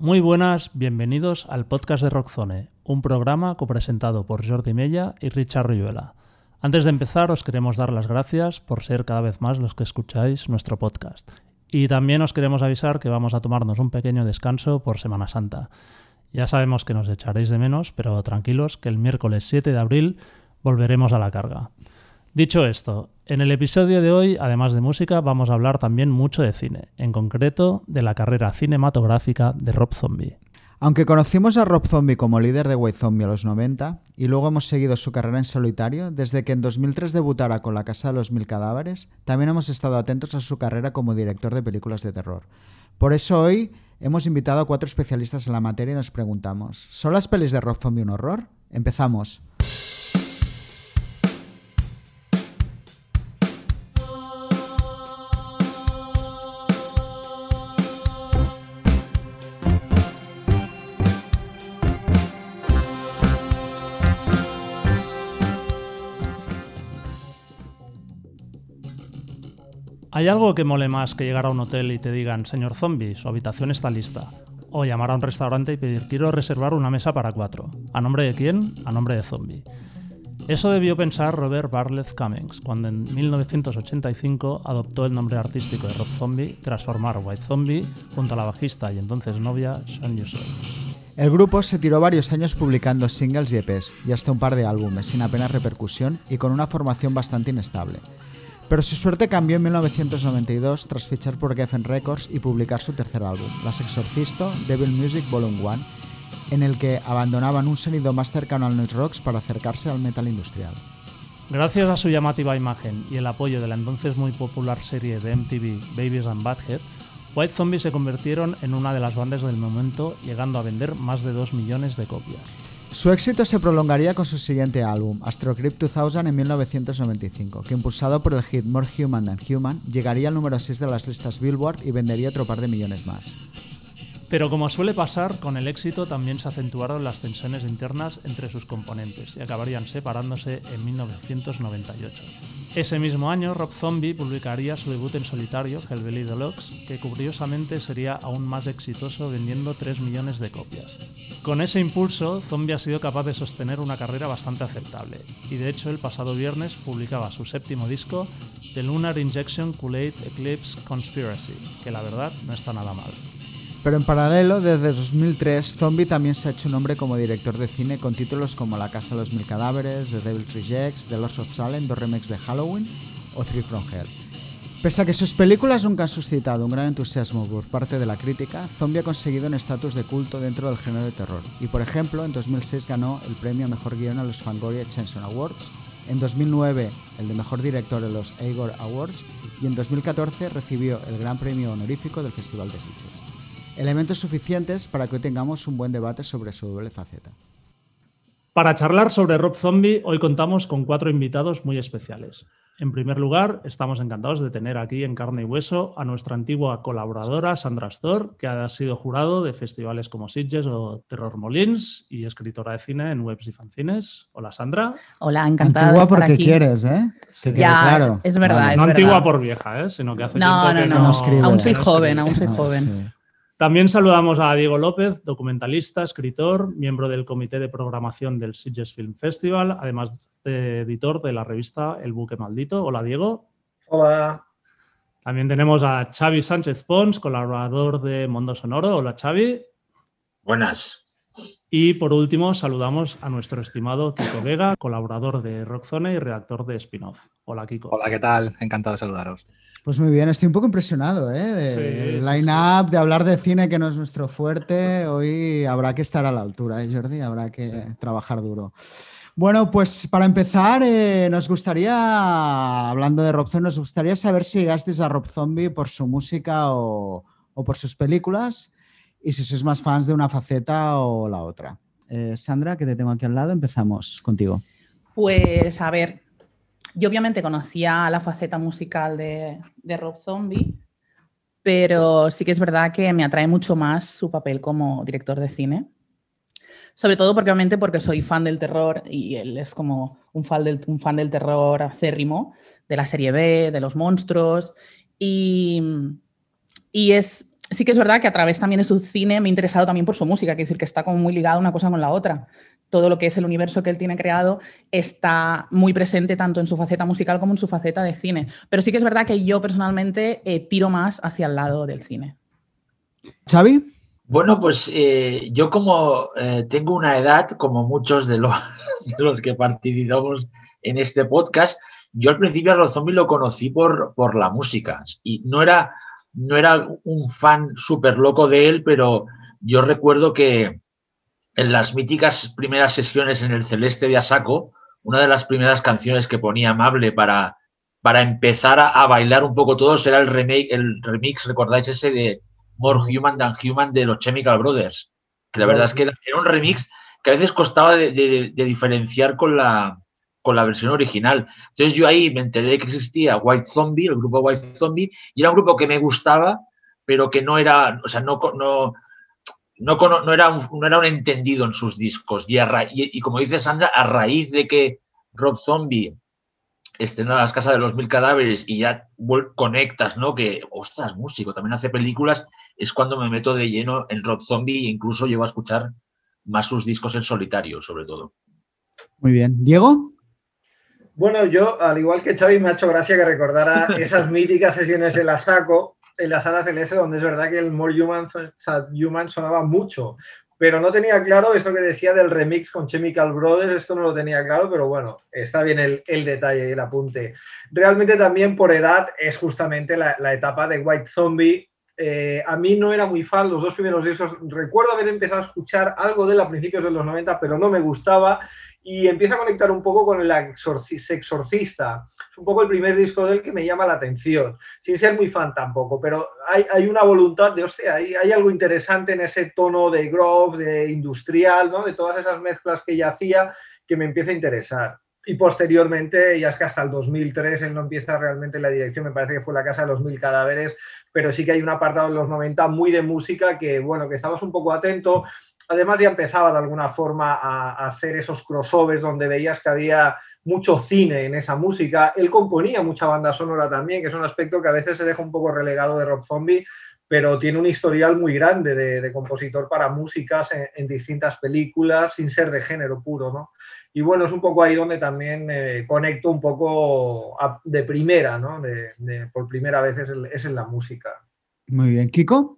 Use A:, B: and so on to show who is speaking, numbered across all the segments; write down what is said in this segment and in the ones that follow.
A: Muy buenas, bienvenidos al podcast de Rockzone, un programa copresentado por Jordi Mella y Richard Rayuela. Antes de empezar, os queremos dar las gracias por ser cada vez más los que escucháis nuestro podcast. Y también os queremos avisar que vamos a tomarnos un pequeño descanso por Semana Santa. Ya sabemos que nos echaréis de menos, pero tranquilos que el miércoles 7 de abril volveremos a la carga. Dicho esto, en el episodio de hoy, además de música, vamos a hablar también mucho de cine, en concreto de la carrera cinematográfica de Rob Zombie.
B: Aunque conocimos a Rob Zombie como líder de White Zombie a los 90 y luego hemos seguido su carrera en solitario, desde que en 2003 debutara con La Casa de los Mil Cadáveres, también hemos estado atentos a su carrera como director de películas de terror. Por eso hoy hemos invitado a cuatro especialistas en la materia y nos preguntamos, ¿son las pelis de Rob Zombie un horror? Empezamos.
A: ¿Hay algo que mole más que llegar a un hotel y te digan, señor zombie, su habitación está lista? O llamar a un restaurante y pedir, quiero reservar una mesa para cuatro. ¿A nombre de quién? A nombre de zombie. Eso debió pensar Robert Bartlett Cummings cuando en 1985 adoptó el nombre artístico de Rob Zombie tras formar White Zombie junto a la bajista y entonces novia Sean Yusoi.
B: El grupo se tiró varios años publicando singles y EPs y hasta un par de álbumes sin apenas repercusión y con una formación bastante inestable. Pero su suerte cambió en 1992 tras fichar por Geffen Records y publicar su tercer álbum, Las Exorcisto Devil Music Volume 1, en el que abandonaban un sonido más cercano al noise rocks para acercarse al metal industrial.
A: Gracias a su llamativa imagen y el apoyo de la entonces muy popular serie de MTV Babies and Badhead, White Zombie se convirtieron en una de las bandas del momento, llegando a vender más de 2 millones de copias.
B: Su éxito se prolongaría con su siguiente álbum, Astrocrypt 2000 en 1995, que impulsado por el hit More Human Than Human, llegaría al número 6 de las listas Billboard y vendería otro par de millones más.
A: Pero como suele pasar, con el éxito también se acentuaron las tensiones internas entre sus componentes y acabarían separándose en 1998. Ese mismo año, Rob Zombie publicaría su debut en solitario, Hellbilly Deluxe, que curiosamente sería aún más exitoso vendiendo 3 millones de copias. Con ese impulso, Zombie ha sido capaz de sostener una carrera bastante aceptable, y de hecho el pasado viernes publicaba su séptimo disco, The Lunar Injection Kool-Aid Eclipse Conspiracy, que la verdad no está nada mal.
B: Pero en paralelo, desde 2003, Zombie también se ha hecho un nombre como director de cine con títulos como La Casa de los Mil Cadáveres, The Devil Rejects, The Lords of Salem, dos remakes de Halloween o Three from Hell. Pese a que sus películas nunca han suscitado un gran entusiasmo por parte de la crítica, Zombie ha conseguido un estatus de culto dentro del género de terror. Y por ejemplo, en 2006 ganó el premio a Mejor Guión a los Fangoria Chanson Awards, en 2009 el de Mejor Director en los Igor Awards y en 2014 recibió el Gran Premio Honorífico del Festival de Sitges elementos suficientes para que hoy tengamos un buen debate sobre su doble faceta.
A: Para charlar sobre Rob Zombie, hoy contamos con cuatro invitados muy especiales. En primer lugar, estamos encantados de tener aquí en carne y hueso a nuestra antigua colaboradora Sandra Astor, que ha sido jurado de festivales como Sitges o Terror Molins y escritora de cine en webs y fanzines. Hola Sandra.
C: Hola, encantada
B: Antigua
C: de estar
B: porque
C: aquí.
B: quieres, ¿eh? Que quede
C: Ya,
B: claro.
C: es verdad,
B: Vale.
C: es
A: no
C: verdad.
A: antigua por vieja, ¿eh? sino que hace
C: No,
A: tiempo
C: no,
A: que
C: no,
B: no escribe.
C: aún soy
A: no
C: joven, aún soy
B: Ah,
C: joven.
B: sí.
A: También saludamos a Diego López, documentalista, escritor, miembro del comité de programación del Sitges Film Festival, además de editor de la revista El Buque Maldito. Hola, Diego.
D: Hola.
A: También tenemos a Xavi Sánchez Pons, colaborador de Mundo Sonoro. Hola, Xavi.
D: Buenas.
A: Y por último, saludamos a nuestro estimado Kiko Vega, colaborador de Rockzone y redactor de Spin-off. Hola, Kiko.
E: Hola, ¿qué tal? Encantado de saludaros.
B: Pues muy bien, estoy un poco impresionado, ¿eh? De
A: Sí,
B: line-up, de hablar de cine que no es nuestro fuerte. Hoy habrá que estar a la altura, ¿eh, Jordi? Habrá que
A: Sí.
B: trabajar duro. Bueno, pues para empezar, eh, nos gustaría, hablando de Rob Zombie, nos gustaría saber si llegasteis a Rob Zombie por su música o, o por sus películas y si sois más fans de una faceta o la otra. Eh, Sandra, que te tengo aquí al lado, empezamos contigo.
C: Pues a ver, yo obviamente conocía la faceta musical de, de Rob Zombie, pero sí que es verdad que me atrae mucho más su papel como director de cine. Sobre todo porque obviamente porque soy fan del terror y él es como un fan del, un fan del terror acérrimo, de la serie B, de los monstruos. Y, y es, sí que es verdad que a través también de su cine me he interesado también por su música, quiere decir que está como muy ligada una cosa con la otra. Todo lo que es el universo que él tiene creado está muy presente tanto en su faceta musical como en su faceta de cine. Pero sí que es verdad que yo personalmente eh, tiro más hacia el lado del cine.
B: Xavi.
D: Bueno, pues eh, yo como eh, tengo una edad, como muchos de los, de los, que participamos en este podcast, yo al principio a Zombie lo conocí por, por la música y no era, no era un fan súper loco de él, pero yo recuerdo que en las míticas primeras sesiones en el Celeste de Asaco, una de las primeras canciones que ponía Amable para, para empezar a, a bailar un poco todos era el, remake, el remix, ¿recordáis ese de More Human Than Human de los Chemical Brothers. Que la verdad es que era, un remix que a veces costaba de, de, de, diferenciar con la, con la versión original. Entonces yo ahí me enteré de que existía White Zombie, el grupo White Zombie, y era un grupo que me gustaba, pero que no era, o sea, no, no, no, no, era, un, no era un entendido en sus discos. Y, a y, y, como dice Sandra, a raíz de que Rob Zombie estrena Las Casas de los Mil Cadáveres y ya conectas, ¿no? Que, ostras, músico, también hace películas, es cuando me meto de lleno en Rob Zombie e incluso llevo a escuchar más sus discos en solitario, sobre todo.
B: Muy bien. ¿Diego?
F: Bueno, yo, al igual que Xavi, me ha hecho gracia que recordara esas míticas sesiones de la saco en la sala celeste, donde es verdad que el More Human, Human sonaba mucho, pero no tenía claro esto que decía del remix con Chemical Brothers, esto no lo tenía claro, pero bueno, está bien el, el detalle y el apunte. Realmente también por edad es justamente la, la etapa de White Zombie. Eh, a mí no era muy fan los dos primeros discos. Recuerdo haber empezado a escuchar algo de él a principios de los 90, pero no me gustaba y empieza a conectar un poco con el exorcista. Es un poco el primer disco de él que me llama la atención, sin ser muy fan tampoco, pero hay, hay una voluntad de, hostia, hay, hay, algo interesante en ese tono de grove, de industrial, ¿no? de todas esas mezclas que ella hacía, que me empieza a interesar. Y posteriormente, ya es que hasta el 2003 él no empieza realmente la dirección, me parece que fue la Casa de los Mil Cadáveres, pero sí que hay un apartado en los 90 muy de música que, bueno, que estabas un poco atento, además ya empezaba de alguna forma a, hacer esos crossovers donde veías que había mucho cine en esa música. Él componía mucha banda sonora también, que es un aspecto que a veces se deja un poco relegado de Rob Zombie, pero tiene un historial muy grande de, compositor para músicas en, distintas películas, sin ser de género puro, ¿no? Y bueno, es un poco ahí donde también eh, conecto un poco a, de primera, ¿no? De, por primera vez es en la música.
B: Muy bien. ¿Kiko?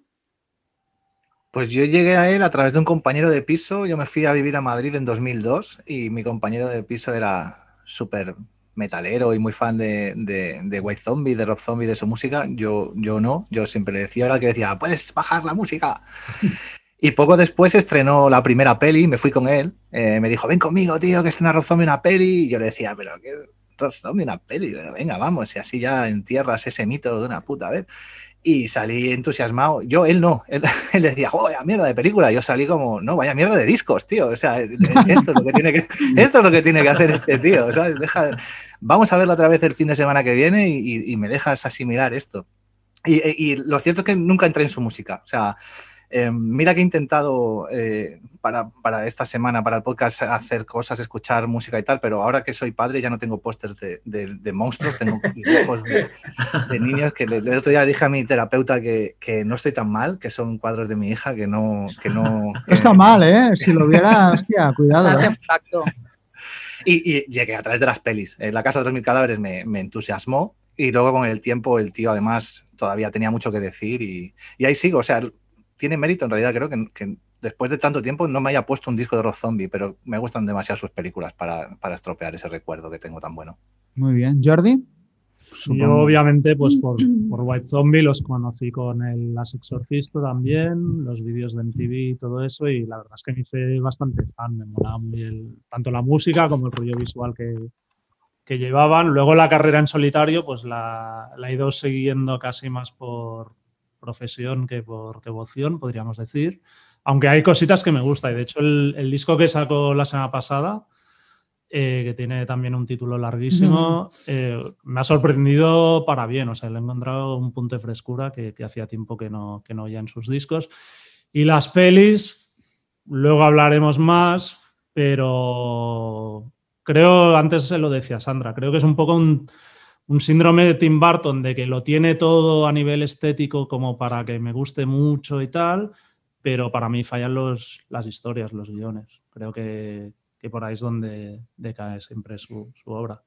E: Pues yo llegué a él a través de un compañero de piso. Yo me fui a vivir a Madrid en 2002 y mi compañero de piso era súper metalero y muy fan de, de, de, White Zombie, de Rob Zombie, de su música. Yo, yo no. Yo siempre le decía, ahora que decía, puedes bajar la música. Y poco después estrenó la primera peli, me fui con él. Eh, me dijo, ven conmigo, tío, que estrena Rob Zombie una peli. Y yo le decía, pero ¿qué? Rob Zombie una peli. Pero venga, vamos, y así ya entierras ese mito de una puta vez y salí entusiasmado. Yo, él no, él, él decía, joder, mierda de película. Yo salí como, no, vaya mierda de discos, tío. O sea, esto es lo que tiene que, esto es lo que, tiene que hacer este tío. ¿sabes? Deja, vamos a verlo otra vez el fin de semana que viene y, y me dejas asimilar esto. Y, y, lo cierto es que nunca entré en su música. O sea, eh, mira que he intentado eh, para, para, esta semana, para el podcast, hacer cosas, escuchar música y tal, pero ahora que soy padre ya no tengo pósters de, de, de, monstruos, tengo dibujos de, de niños que el otro día dije a mi terapeuta que, que, no estoy tan mal, que son cuadros de mi hija, que no... Que no que...
B: está mal, ¿eh? Si lo viera, hostia, cuidado. ¿eh?
E: Y, y, llegué a través de las pelis. En la Casa de los Mil Cadáveres me, me entusiasmó y luego con el tiempo el tío además todavía tenía mucho que decir y, y ahí sigo, o sea, tiene mérito, en realidad creo que, que, después de tanto tiempo no me haya puesto un disco de Rob Zombie, pero me gustan demasiado sus películas para, para estropear ese recuerdo que tengo tan bueno.
B: Muy bien. ¿Jordi?
A: Yo obviamente pues por, por, White Zombie los conocí con el Las Exorcista también, los vídeos de MTV y todo eso y la verdad es que me hice bastante fan, me molaba muy el, tanto la música como el rollo visual que, que llevaban. Luego la carrera en solitario pues la, la he ido siguiendo casi más por, profesión que por devoción, podríamos decir. Aunque hay cositas que me gusta. Y de hecho, el, el disco que sacó la semana pasada, eh, que tiene también un título larguísimo, eh, me ha sorprendido para bien. O sea, le he encontrado un punto de frescura que, que hacía tiempo que no, que no oía en sus discos. Y las pelis, luego hablaremos más, pero creo, antes se lo decía Sandra, creo que es un poco un un síndrome de Tim Burton de que lo tiene todo a nivel estético como para que me guste mucho y tal, pero para mí fallan los, las historias, los guiones. Creo que, que por ahí es donde decae siempre su, su obra.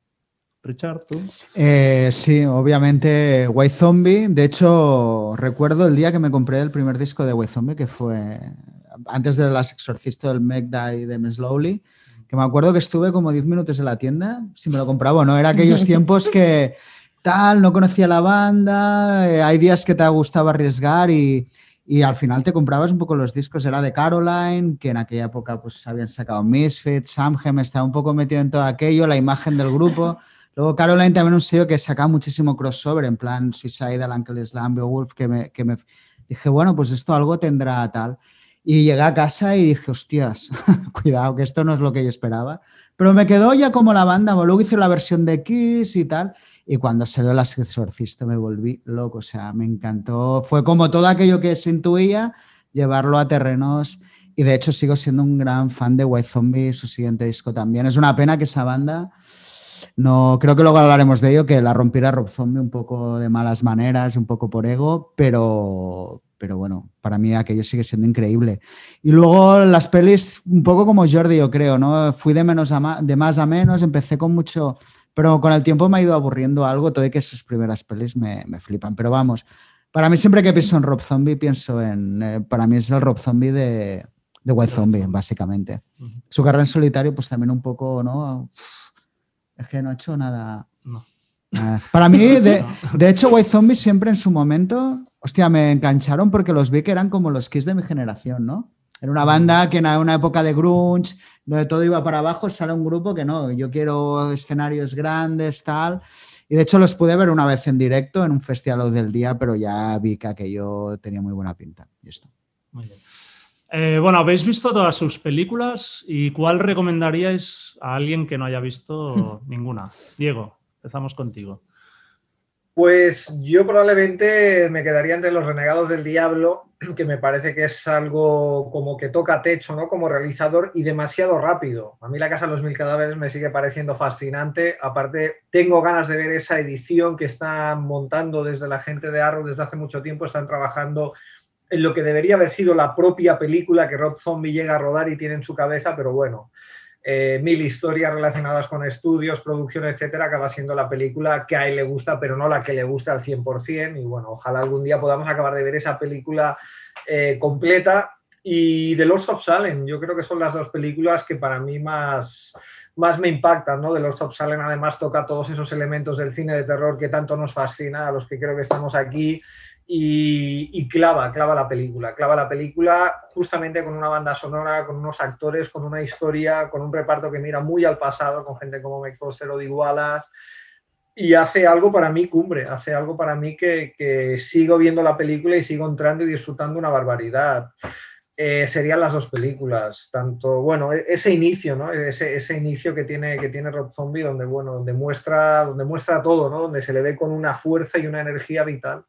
A: Richard, ¿tú?
B: Eh, sí, obviamente White Zombie. De hecho, recuerdo el día que me compré el primer disco de White Zombie, que fue antes de Las Exorcista del Meg Die de Slowly, que me acuerdo que estuve como 10 minutos en la tienda, si me lo compraba, ¿no? Era aquellos tiempos que tal, no conocía la banda, eh, hay días que te gustaba arriesgar y, y al final te comprabas un poco los discos, era de Caroline, que en aquella época pues habían sacado Misfits, Samhem, estaba un poco metido en todo aquello, la imagen del grupo. Luego Caroline también un sello que sacaba muchísimo crossover, en plan Suicide, Uncle Slam, Beowulf, que me, que me dije, bueno, pues esto algo tendrá tal. Y llegué a casa y dije, hostias, cuidado, que esto no es lo que yo esperaba. Pero me quedó ya como la banda, luego hice la versión de Kiss y tal. Y cuando salió Las Exorcista me volví loco, o sea, me encantó. Fue como todo aquello que se intuía, llevarlo a terrenos. Y de hecho sigo siendo un gran fan de White Zombie, su siguiente disco también. Es una pena que esa banda no, creo que luego hablaremos de ello, que la rompiera Rob Zombie un poco de malas maneras, un poco por ego, pero, pero bueno, para mí aquello sigue siendo increíble. Y luego las pelis, un poco como Jordi, yo creo, ¿no? Fui de, menos a de más a menos, empecé con mucho, pero con el tiempo me ha ido aburriendo algo, todo y que sus primeras pelis me, me flipan. Pero vamos, para mí siempre que pienso en Rob Zombie, pienso en, eh, para mí es el Rob Zombie de, de White Zombie, básicamente. Su carrera en solitario, pues también un poco, ¿no? Es que no ha hecho nada.
A: No.
B: nada. Para mí, de, de, hecho, White Zombie siempre en su momento, hostia, me engancharon porque los vi que eran como los Kiss de mi generación, ¿no? Era una banda que en una época de grunge, donde todo iba para abajo, sale un grupo que no, yo quiero escenarios grandes, tal. Y de hecho los pude ver una vez en directo en un festival del día, pero ya vi que aquello tenía muy buena pinta. Y esto.
A: Muy bien. Eh, bueno, habéis visto todas sus películas y ¿cuál recomendaríais a alguien que no haya visto ninguna? Diego, empezamos contigo.
F: Pues yo probablemente me quedaría entre Los Renegados del Diablo, que me parece que es algo como que toca techo, ¿no? Como realizador y demasiado rápido. A mí La Casa de los Mil Cadáveres me sigue pareciendo fascinante. Aparte, tengo ganas de ver esa edición que están montando desde la gente de Arrow desde hace mucho tiempo. Están trabajando en lo que debería haber sido la propia película que Rob Zombie llega a rodar y tiene en su cabeza, pero bueno, eh, mil historias relacionadas con estudios, producción, etcétera, acaba siendo la película que a él le gusta, pero no la que le gusta al 100%. Y bueno, ojalá algún día podamos acabar de ver esa película eh, completa. Y The Lords of Salem, yo creo que son las dos películas que para mí más, más me impactan, ¿no? The Lords of Salem además toca todos esos elementos del cine de terror que tanto nos fascina, a los que creo que estamos aquí, y, clava, clava la película, clava la película justamente con una banda sonora, con unos actores, con una historia, con un reparto que mira muy al pasado, con gente como Mike Foster o Wallace, y hace algo para mí cumbre, hace algo para mí que, que sigo viendo la película y sigo entrando y disfrutando una barbaridad. Eh, serían las dos películas, tanto, bueno, ese inicio, ¿no? Ese, ese, inicio que tiene, que tiene Rob Zombie, donde, bueno, donde muestra, donde muestra todo, ¿no? Donde se le ve con una fuerza y una energía vital.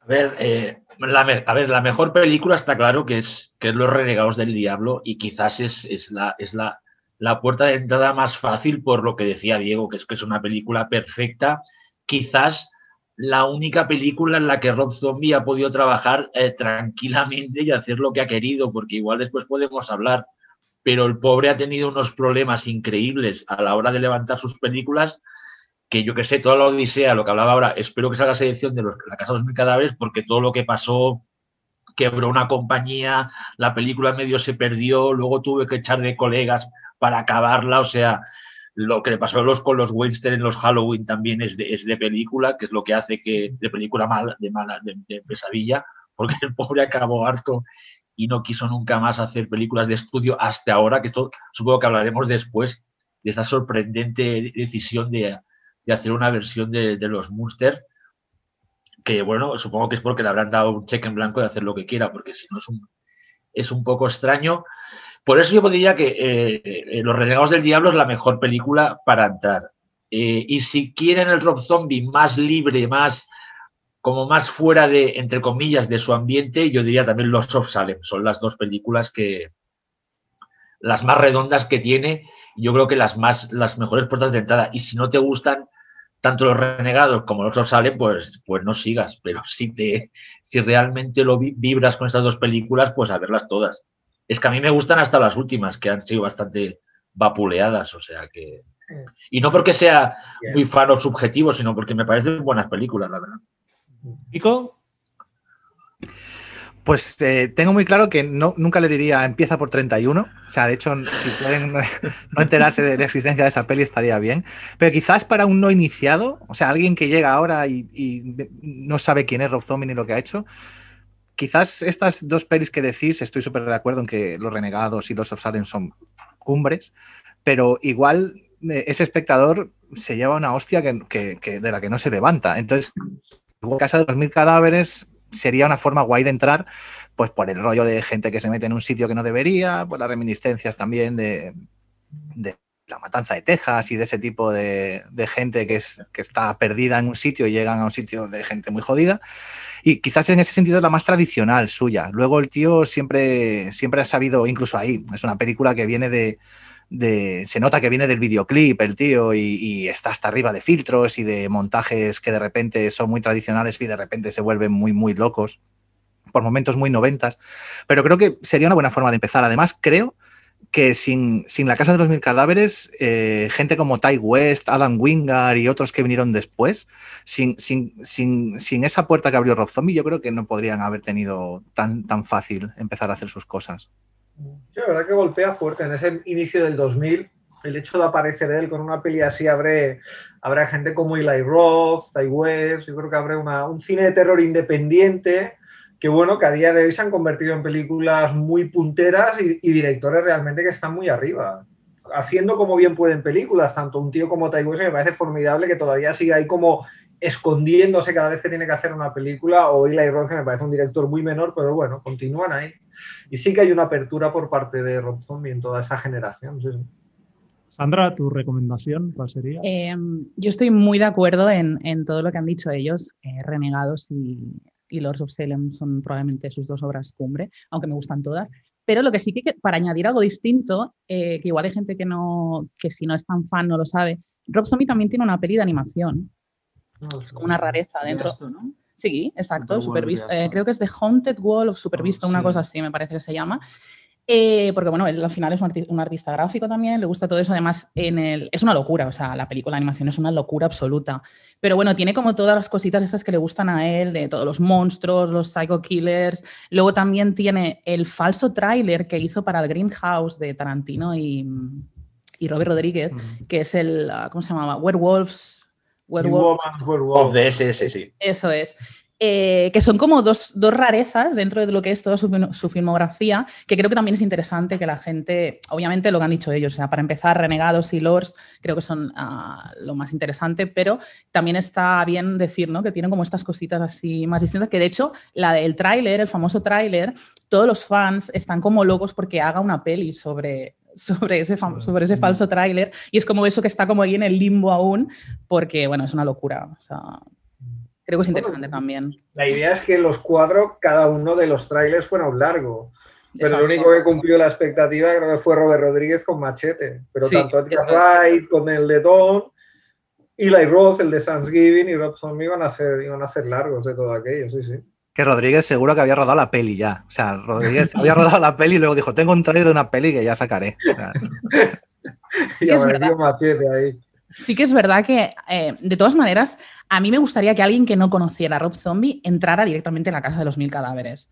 D: A ver, eh, la, a ver, la mejor película está claro que es, que es Los Renegados del Diablo y quizás es, es, la, es la, la, puerta de entrada más fácil por lo que decía Diego, que es que es una película perfecta. Quizás la única película en la que Rob Zombie ha podido trabajar eh, tranquilamente y hacer lo que ha querido, porque igual después podemos hablar, pero el pobre ha tenido unos problemas increíbles a la hora de levantar sus películas que yo que sé, toda la odisea, lo que hablaba ahora, espero que salga esa edición de la Casa de los Mil Cadáveres, porque todo lo que pasó, quebró una compañía, la película medio se perdió, luego tuve que echar de colegas para acabarla, o sea, lo que le pasó a los, con los Weinstein en los Halloween también es de, es de película, que es lo que hace que, de película mala, de mala, de, de pesadilla, porque el pobre acabó harto y no quiso nunca más hacer películas de estudio hasta ahora, que esto supongo que hablaremos después de esta sorprendente decisión de de hacer una versión de, de los Munster, que bueno, supongo que es porque le habrán dado un cheque en blanco de hacer lo que quiera, porque si no es un, es un poco extraño. Por eso yo podría que eh, eh, Los Renegados del Diablo es la mejor película para entrar. Eh, y si quieren el Rob Zombie más libre, más como más fuera de, entre comillas, de su ambiente, yo diría también Los of Salem. Son las dos películas que, las más redondas que tiene, yo creo que las más, las mejores puertas de entrada. Y si no te gustan tanto los renegados como los otros salen, pues, pues no sigas. Pero si te, si realmente lo vibras con estas dos películas, pues a verlas todas. Es que a mí me gustan hasta las últimas, que han sido bastante vapuleadas, o sea que. Y no porque sea muy fan o subjetivo, sino porque me parecen buenas películas, la verdad.
A: ¿Pico?
E: Pues eh, tengo muy claro que no, nunca le diría empieza por 31. O sea, de hecho, si pueden no enterarse de la existencia de esa peli estaría bien. Pero quizás para un no iniciado, o sea, alguien que llega ahora y, no sabe quién es Rob Zombie ni lo que ha hecho, quizás estas dos pelis que decís, estoy súper de acuerdo en que Los Renegados y Los of Salem son cumbres, pero igual eh, ese espectador se lleva una hostia que, de la que no se levanta. Entonces, Casa de los Mil Cadáveres sería una forma guay de entrar, pues por el rollo de gente que se mete en un sitio que no debería, por las reminiscencias también de, la matanza de Texas y de ese tipo de, gente que, es, que está perdida en un sitio y llegan a un sitio de gente muy jodida. Y quizás en ese sentido es la más tradicional suya. Luego el tío siempre, siempre ha sabido, incluso ahí, es una película que viene de, se nota que viene del videoclip el tío y, está hasta arriba de filtros y de montajes que de repente son muy tradicionales y de repente se vuelven muy, muy locos, por momentos muy noventas. Pero creo que sería una buena forma de empezar. Además, creo que sin, La Casa de los Mil Cadáveres, eh, gente como Ty West, Adam Wingard y otros que vinieron después, sin, sin, sin, esa puerta que abrió Rob Zombie, yo creo que no podrían haber tenido tan, tan fácil empezar a hacer sus cosas.
F: Sí, la verdad que golpea fuerte en ese inicio del 2000. El hecho de aparecer él con una peli así abre, habrá gente como Eli Roth, Ty West, yo creo que habrá un cine de terror independiente que bueno, que a día de hoy se han convertido en películas muy punteras y, y directores realmente que están muy arriba haciendo como bien pueden películas, tanto un tío como Ty West me parece formidable que todavía siga ahí como escondiéndose cada vez que tiene que hacer una película, o Eli Roth, que me parece un director muy menor, pero bueno, continúan ahí. Y sí que hay una apertura por parte de Rob Zombie en toda esa generación.
A: Sandra, ¿tu recomendación cuál sería?
C: Em, yo estoy muy de acuerdo en, todo lo que han dicho ellos. Eh, Renegados y, y, Lords of Salem son probablemente sus dos obras cumbre, aunque me gustan todas. Pero lo que sí que, para añadir algo distinto, eh, que igual hay gente que, no, que si no es tan fan no lo sabe, Rob Zombie también tiene una peli de animación como una rareza dentro. ¿no? Sí, exacto. Eh, creo que es The Haunted Wall of Supervisto, oh, una cosa así me parece que se llama. Eh, porque bueno, él al final es un, artista gráfico también, le gusta todo eso. Además, en el, es una locura, o sea, la película de animación es una locura absoluta. Pero bueno, tiene como todas las cositas estas que le gustan a él, de todos los monstruos, los psycho killers. Luego también tiene el falso tráiler que hizo para el Greenhouse de Tarantino y, y Robert Rodríguez, que es el, ah, ¿cómo se llamaba? Werewolves
D: Werewolf. de SS, sí.
C: Eso es. Eh, que son como dos, rarezas dentro de lo que es toda su, filmografía, que creo que también es interesante que la gente, obviamente lo que han dicho ellos, o sea, para empezar, Renegados y Lords creo que son ah, lo más interesante, pero también está bien decir ¿no? que tienen como estas cositas así más distintas, que de hecho, la del tráiler, el famoso tráiler, todos los fans están como locos porque haga una peli sobre, sobre ese, sobre ese falso tráiler y es como eso que está como ahí en el limbo aún porque, bueno, es una locura. O sea, creo que es interesante también.
F: La idea es que los cuatro, cada uno de los trailers fuera un largo. Pero el único que cumplió la expectativa creo que fue Robert Rodríguez con Machete. Pero tanto Edgar Wright con el de Dawn, Eli Roth, el de Thanksgiving y Rob Zombie iban a ser, iban a ser largos de todo aquello, sí, sí
E: que Rodríguez seguro que había rodado la peli ya. O sea, Rodríguez había rodado la peli y luego dijo, tengo un trailer de una peli que ya sacaré.
F: y es ahí.
C: Sí que es verdad que, eh, de todas maneras, a mí me gustaría que alguien que no conociera a Rob Zombie entrara directamente en la Casa de los Mil Cadáveres.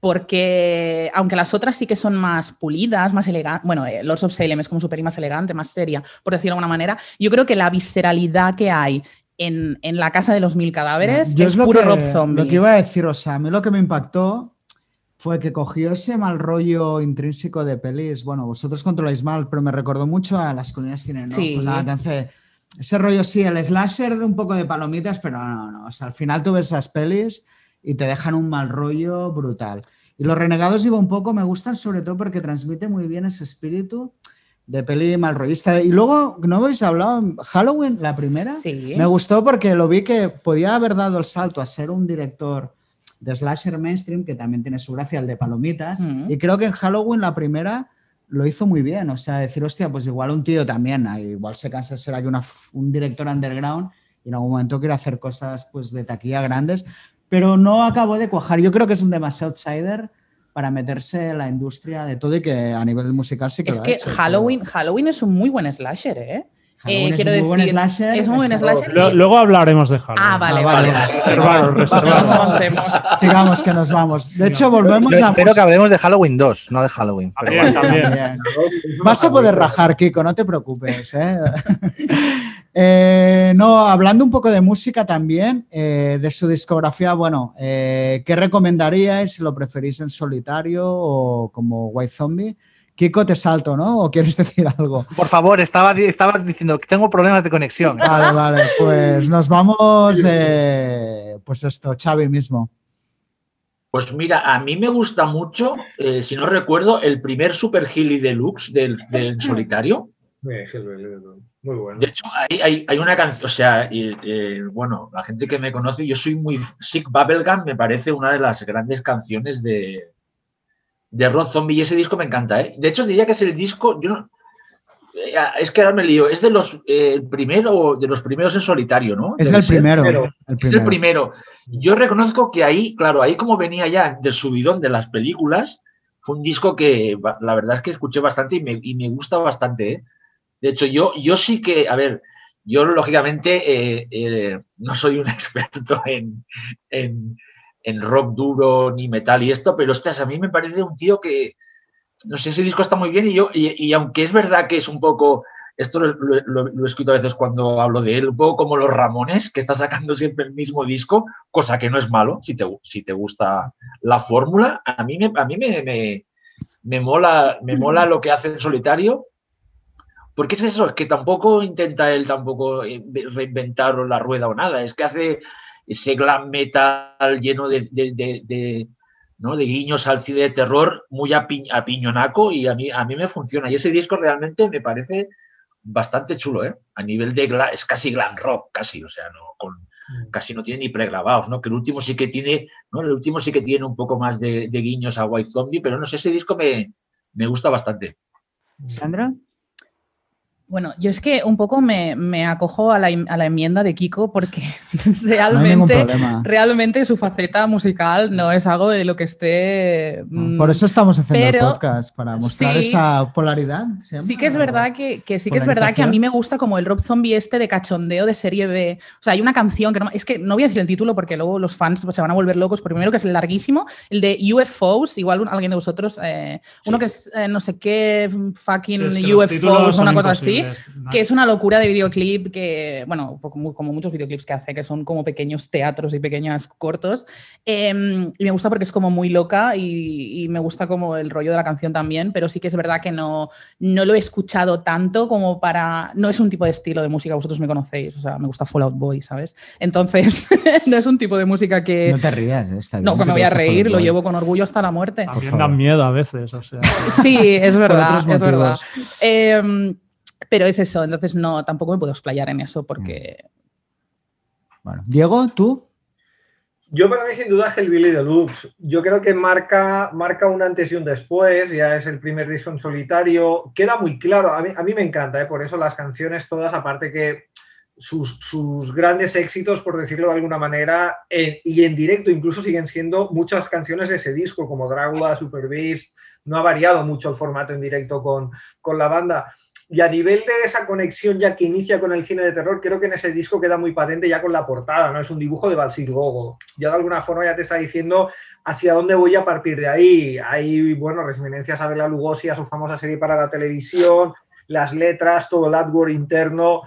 C: Porque, aunque las otras sí que son más pulidas, más elegantes, bueno, eh, Lords of Salem es como super más elegante, más seria, por decirlo de alguna manera, yo creo que la visceralidad que hay en, la casa de los mil cadáveres es, puro Rob Zombie.
B: Lo que iba a decir, o sea, a mí lo que me impactó fue que cogió ese mal rollo intrínseco de pelis. Bueno, vosotros controláis mal, pero me recordó mucho a las colinas cine, ¿no? Sí. Pues ese rollo sí, el slasher de un poco de palomitas, pero no, no. O sea, al final tú ves esas pelis y te dejan un mal rollo brutal. Y Los Renegados iba un poco, me gustan sobre todo porque transmite muy bien ese espíritu de peli mal rollista. Y luego, ¿no habéis hablado? Halloween, la primera.
C: Sí.
B: Me gustó porque lo vi que podía haber dado el salto a ser un director de slasher mainstream, que también tiene su gracia, el de palomitas. Y creo que en Halloween, la primera, lo hizo muy bien. O sea, decir, hostia, pues igual un tío también, ah, igual se cansa de ser aquí una, un director underground y en algún momento quiere hacer cosas pues de taquilla grandes, pero no acabó de cuajar. Yo creo que es un demasiado outsider para meterse en la industria de todo y que a nivel musical sí que
C: Es
B: lo ha
C: que
B: hecho,
C: Halloween, Halloween es un muy buen slasher, ¿eh?
B: Halloween
C: Eh,
B: es
C: quiero
B: un buen slasher,
C: es un buen
B: exacto.
C: slasher.
A: Lo- luego hablaremos de Halloween.
C: Ah, vale,
B: Ah,
C: vale.
B: vale.
A: Reservaros,
C: nos
A: reservaros.
B: Digamos que nos vamos. De hecho, volvemos
E: Yo
B: a...
E: espero que hablemos de Halloween 2, no de Halloween. pero
A: También,
E: bueno.
A: también.
B: Bien. Vas a poder rajar, Kiko, no te preocupes. ¿eh? Eh, no, hablando un poco de música también, eh, de su discografía, bueno, eh, ¿qué recomendaríais si lo preferís en solitario o como White Zombie? Kiko, te salto, ¿no? ¿O quieres decir algo?
E: Por favor, estaba, estaba diciendo que tengo problemas de conexión.
B: Vale, vale, pues nos vamos, eh, pues esto, Xavi mismo.
D: Pues mira, a mí me gusta mucho, eh, si no recuerdo, el primer Super Hilly Deluxe del, del solitario.
F: Muy muy bueno.
D: De hecho, hay, hay- hay una canción, o sea, y, eh, bueno, la gente que me conoce, yo soy muy Sick Bubblegum, me parece una de las grandes canciones de, de Rob Zombie y ese disco me encanta, ¿eh? De hecho, diría que es el disco, yo no- eh, es que ahora me lío, es de los eh, primero, de los primeros en solitario, ¿no?
B: Es el primero.
D: Es el primero. Yo reconozco que ahí, claro, ahí como venía ya del subidón de las películas, fue un disco que la verdad es que escuché bastante y me, y me gusta bastante. ¿eh? De hecho, yo, yo sí que, a ver, yo lógicamente eh, eh, no soy un experto en, en, en rock duro ni metal y esto, pero ostras, a mí me parece un tío que, no sé, ese disco está muy bien y yo, y, y aunque es verdad que es un poco, esto lo, lo- lo- he escrito a veces cuando hablo de él, un poco como los Ramones, que está sacando siempre el mismo disco, cosa que no es malo, si te, si te gusta la fórmula, a mí me, a mí me, me, me mola, me mola lo que hace en solitario, porque es eso, es que tampoco intenta él tampoco eh, reinventar la rueda o nada, es que hace ese glam metal lleno de, de- de- de, ¿no? de guiños al cine de terror muy api- apiñonaco y a mí, a mí me funciona. Y ese disco realmente me parece bastante chulo, ¿eh? A nivel de glam, es casi glam rock, casi, o sea, no con casi no tiene ni pregrabados, ¿no? Que el último sí que tiene, ¿no? El último sí que tiene un poco más de, de guiños a White Zombie, pero no sé, ese disco me, me gusta bastante.
B: Sandra.
C: Bueno, yo es que un poco me, me acojo a la, a la enmienda de Kiko porque realmente, realmente su faceta musical no es algo de lo que esté... mm,
B: Por eso estamos haciendo el
C: pero-
B: podcast, para mostrar
C: sí.
B: esta polaridad. ¿se
C: Sí que es verdad que, que sí que es verdad que a mí me gusta como el Rob Zombie este de cachondeo de serie B. O sea, hay una canción que no, es que no voy a decir el título porque luego los fans se van a volver locos. Por primero que es larguísimo, el de UFOs, igual alguien de vosotros, eh, uno que es eh, no sé qué fucking
A: Sí, es que
C: UFOs, una cosa así,
A: imposibles.
C: que es una locura de videoclip que, bueno, como, como muchos videoclips que hace, que son como pequeños teatros y pequeños cortos. Eh, y me gusta porque es como muy loca y, y me gusta como el rollo de la canción también, pero sí que es verdad que no, no lo he escuchado tanto como para... No es un tipo de estilo de música, vosotros me conocéis, o sea, me gusta Fallout Boy, ¿sabes? Entonces, no es un tipo de música que...
B: No te rías, está bien.
C: No, que me voy a reír, lo llevo con orgullo hasta la muerte.
A: También dan miedo a veces, o sea.
C: Sí, es verdad, es verdad. Eh, pero es eso, entonces no, tampoco me puedo explayar en eso porque...
B: Bueno, Diego, tú.
F: Yo para mí sin duda es Hellbilly Deluxe. Yo creo que marca, marca un antes y un después, ya es el primer disco en solitario. Queda muy claro, a mí, a mí me encanta, ¿eh? por eso las canciones todas, aparte que sus, sus grandes éxitos, por decirlo de alguna manera, en- y en directo incluso siguen siendo muchas canciones de ese disco, como Drácula, Super Beast. No ha variado mucho el formato en directo con, con la banda. Y a nivel de esa conexión ya que inicia con el cine de terror, creo que en ese disco queda muy patente ya con la portada, ¿no? Es un dibujo de Balsir Gogo. Ya de alguna forma ya te está diciendo hacia dónde voy a partir de ahí. Hay, bueno, reminiscencias a Bela Lugosi, a su famosa serie para la televisión, las letras, todo el artwork interno.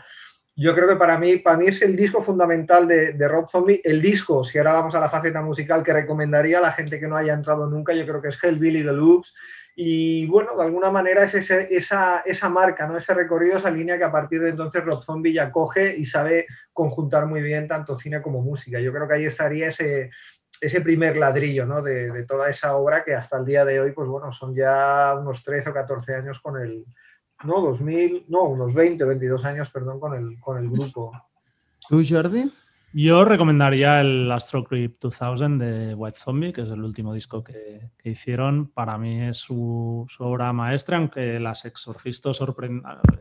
F: Yo creo que para mí, para mí es el disco fundamental de, de Rob Zombie. El disco, si ahora vamos a la faceta musical que recomendaría a la gente que no haya entrado nunca, yo creo que es Hellbilly Deluxe. Y bueno, de alguna manera es ese- esa, esa marca, ¿no? ese recorrido, esa línea que a partir de entonces Rob Zombie ya coge y sabe conjuntar muy bien tanto cine como música. Yo creo que ahí estaría ese, ese primer ladrillo ¿no? de, toda esa obra que hasta el día de hoy, pues bueno, son ya unos 13 o 14 años con el, no, 2000, no, unos 20 o 22 años, perdón, con el, con el grupo.
B: ¿Tú, Jordi?
A: Yo recomendaría el Astro Creep 2000 de White Zombie, que es el último disco que, hicieron. Para mí es su, obra maestra, aunque Las Exorcistas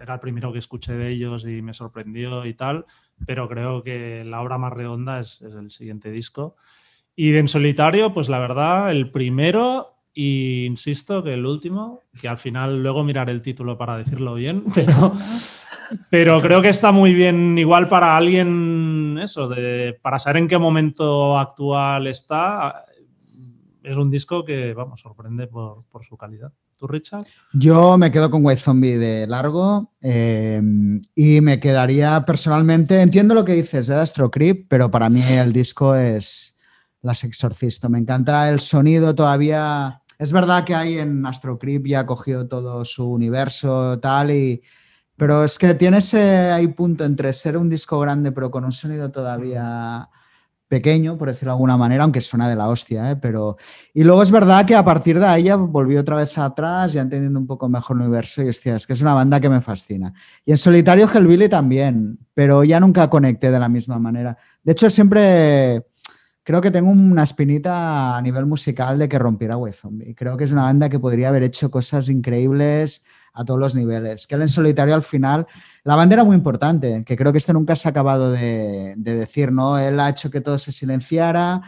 A: era el primero que escuché de ellos y me sorprendió y tal, pero creo que la obra más redonda es, el siguiente disco. Y de en solitario, pues la verdad, el primero y insisto que el último, que al final luego miraré el título para decirlo bien, pero pero creo que está muy bien, igual para alguien, eso, de, para saber en qué momento actual está. Es un disco que, vamos, sorprende por, su calidad. ¿Tú, Richard?
B: Yo me quedo con White Zombie de largo eh, y me quedaría personalmente, entiendo lo que dices de Astro Creep, pero para mí el disco es Las Exorcista. Me encanta el sonido todavía. Es verdad que hay en Astro Creep ya ha cogido todo su universo tal y pero es que tiene ese punto entre ser un disco grande pero con un sonido todavía pequeño, por decirlo de alguna manera, aunque suena de la hostia, ¿eh? pero... Y luego es verdad que a partir de ahí ya volví otra vez atrás, ya entendiendo un poco mejor el universo y hostia, es que es una banda que me fascina. Y en solitario Hellbilly también, pero ya nunca conecté de la misma manera. De hecho, siempre creo que tengo una espinita a nivel musical de que rompiera Way Zombie. Creo que es una banda que podría haber hecho cosas increíbles a todos los niveles. Que él en solitario al final, la bandera muy importante, que creo que esto nunca se ha acabado de, decir, ¿no? Él ha hecho que todo se silenciara,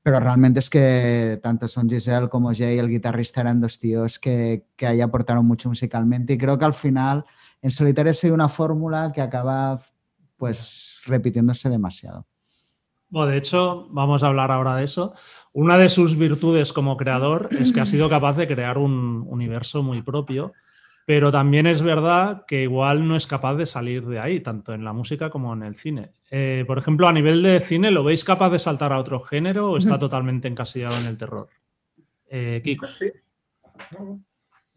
B: pero realmente es que tanto Son Giselle como Jay, el guitarrista, eran dos tíos que, que ahí aportaron mucho musicalmente y creo que al final en solitario ha sido una fórmula que acaba pues repitiéndose demasiado.
A: Bueno, de hecho, vamos a hablar ahora de eso. Una de sus virtudes como creador es que ha sido capaz de crear un universo muy propio pero también es verdad que igual no es capaz de salir de ahí, tanto en la música como en el cine. Eh, por ejemplo, a nivel de cine, ¿lo veis capaz de saltar a otro género o está totalmente encasillado en el terror? Eh, Kiko. Sí.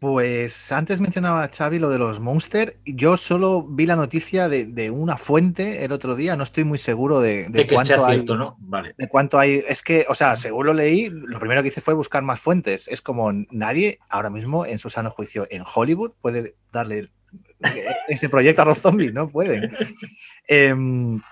E: Pues antes mencionaba Xavi lo de los Monster. Yo solo vi la noticia de, una fuente el otro día. No estoy muy seguro de, cuánto hay. ¿no? Vale. De cuánto hay. Es que, o sea, según lo leí, lo primero que hice fue buscar más fuentes. Es como nadie ahora mismo en su sano juicio en Hollywood puede darle ese proyecto a los zombies. No pueden. Em,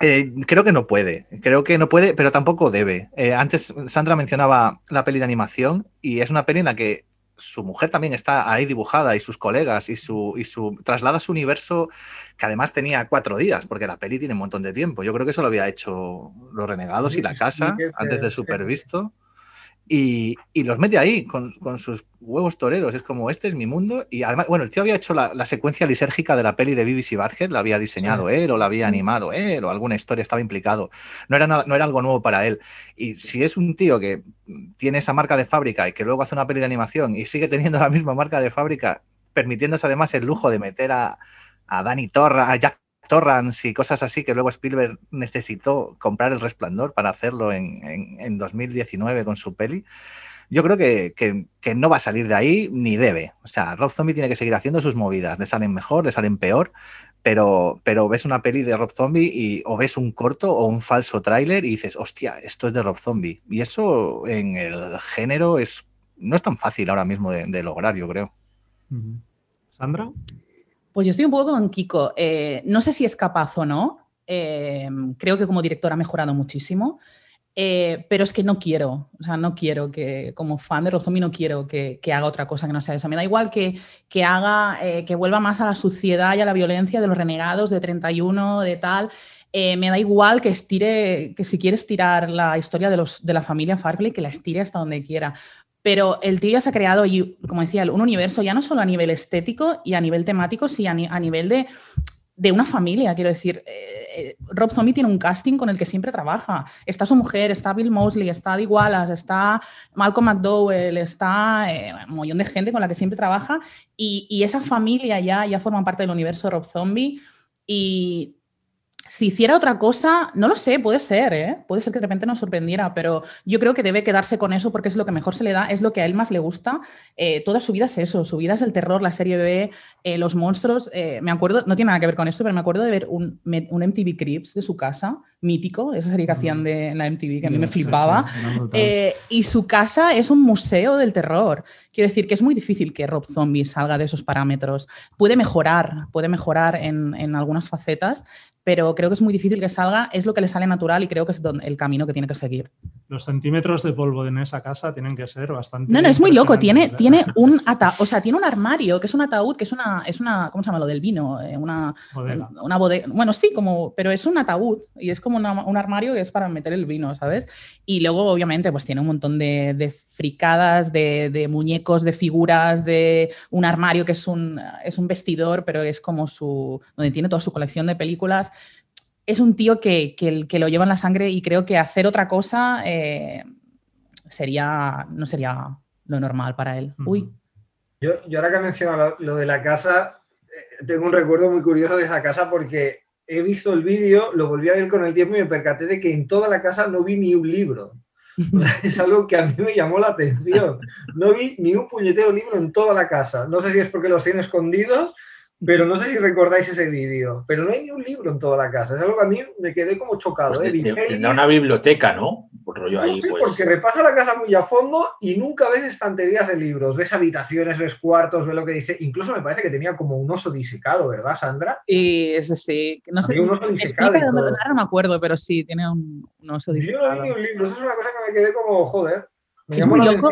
E: eh, creo que no puede, creo que no puede, pero tampoco debe. Eh, antes Sandra mencionaba la peli de animación y es una peli en la que su mujer también está ahí dibujada y sus colegas y su, y su traslada su universo que además tenía cuatro días porque la peli tiene un montón de tiempo. Yo creo que eso lo había hecho Los Renegados y La Casa antes de Supervisto y, los mete ahí con, sus huevos toreros. Es como, este es mi mundo. Y además, bueno, el tío había hecho la, secuencia lisérgica de la peli de BBC Badhead, la había diseñado él o la había animado él o alguna historia estaba implicado. No era, no era algo nuevo para él. Y si es un tío que tiene esa marca de fábrica y que luego hace una peli de animación y sigue teniendo la misma marca de fábrica, permitiéndose además el lujo de meter a, a Danny Torra, a Jack Torrance y cosas así que luego Spielberg necesitó comprar el resplandor para hacerlo en, 2019 con su peli. Yo creo que, no va a salir de ahí ni debe. O sea, Rob Zombie tiene que seguir haciendo sus movidas. Le salen mejor, le salen peor, pero, pero ves una peli de Rob Zombie y o ves un corto o un falso tráiler y dices, hostia, esto es de Rob Zombie. Y eso en el género es, no es tan fácil ahora mismo de, lograr, yo creo.
A: ¿Sandra?
C: Pues yo estoy un poco con Kiko. Eh, no sé si es capaz o no. Eh, creo que como director ha mejorado muchísimo. Eh, pero es que no quiero, o sea, no quiero que, como fan de Rozomi, no quiero que, haga otra cosa que no sea eso. Me da igual que, que haga, que vuelva más a la suciedad y a la violencia de los renegados de 31, de tal. me da igual que estire, que si quiere estirar la historia de, los, de la familia Farley, que la estire hasta donde quiera. Pero el tío ya se ha creado, como decía, un universo ya no solo a nivel estético y a nivel temático, sino a, nivel de, de, una familia. Quiero decir, eh, eh, Rob Zombie tiene un casting con el que siempre trabaja. Está su mujer, está Bill Mosley, está Dee Wallace, está Malcolm McDowell, está eh, un montón de gente con la que siempre trabaja. Y, esa familia ya, ya forma parte del universo de Rob Zombie. Si hiciera otra cosa, no lo sé, puede ser, ¿eh? puede ser que de repente nos sorprendiera, pero yo creo que debe quedarse con eso porque es lo que mejor se le da, es lo que a él más le gusta. Eh, toda su vida es eso, su vida es el terror, la serie B, eh, los monstruos. me acuerdo, no tiene nada que ver con esto, pero me acuerdo de ver un, un MTV Crips de su casa, mítico, esa serie que hacían de la MTV que a mí me flipaba. Eh, y su casa es un museo del terror. Quiero decir que es muy difícil que Rob Zombie salga de esos parámetros. Puede mejorar, puede mejorar en, en algunas facetas, pero creo que es muy difícil que salga, es lo que le sale natural y creo que es el camino que tiene que seguir.
A: Los centímetros de polvo en esa casa tienen que ser bastante...
C: No, no, es muy loco, tiene, tiene un ata o sea, tiene un armario, que es un ataúd, que es una, es una ¿cómo se llama lo del vino? Eh, una bodega. Una bodega. Bueno, sí, como, pero es un ataúd y es como un armario que es para meter el vino, ¿sabes? Y luego, obviamente, pues tiene un montón de, de fricadas, de, de, muñecos, de figuras, de un armario que es un, es un vestidor, pero es como su, donde tiene toda su colección de películas es un tío que, que, lo lleva en la sangre y creo que hacer otra cosa eh, sería, no sería lo normal para él. Uy.
F: Yo, ahora que he mencionado lo, de la casa, eh, tengo un recuerdo muy curioso de esa casa porque he visto el vídeo, lo volví a ver con el tiempo y me percaté de que en toda la casa no vi ni un libro. es algo que a mí me llamó la atención. No vi ni un puñetero libro en toda la casa. No sé si es porque los tiene escondidos pero no sé si recordáis ese vídeo, pero no hay ni un libro en toda la casa. Es algo que a mí me quedé como chocado.
D: Pues ¿eh? Tendrá una biblioteca, ¿no? Rollo ahí,
F: pues. Porque repasa la casa muy a fondo y nunca ves estanterías de libros. Ves habitaciones, ves cuartos, ves lo que dice. Incluso me parece que tenía como un oso disecado, ¿verdad, Sandra?
C: Sí, ese sí. No sé. Un oso disecado. no me acuerdo, pero sí, tiene un, oso disecado.
F: Yo no vi ni un libro. Eso es una cosa que me quedé como, joder.
C: es muy, loco,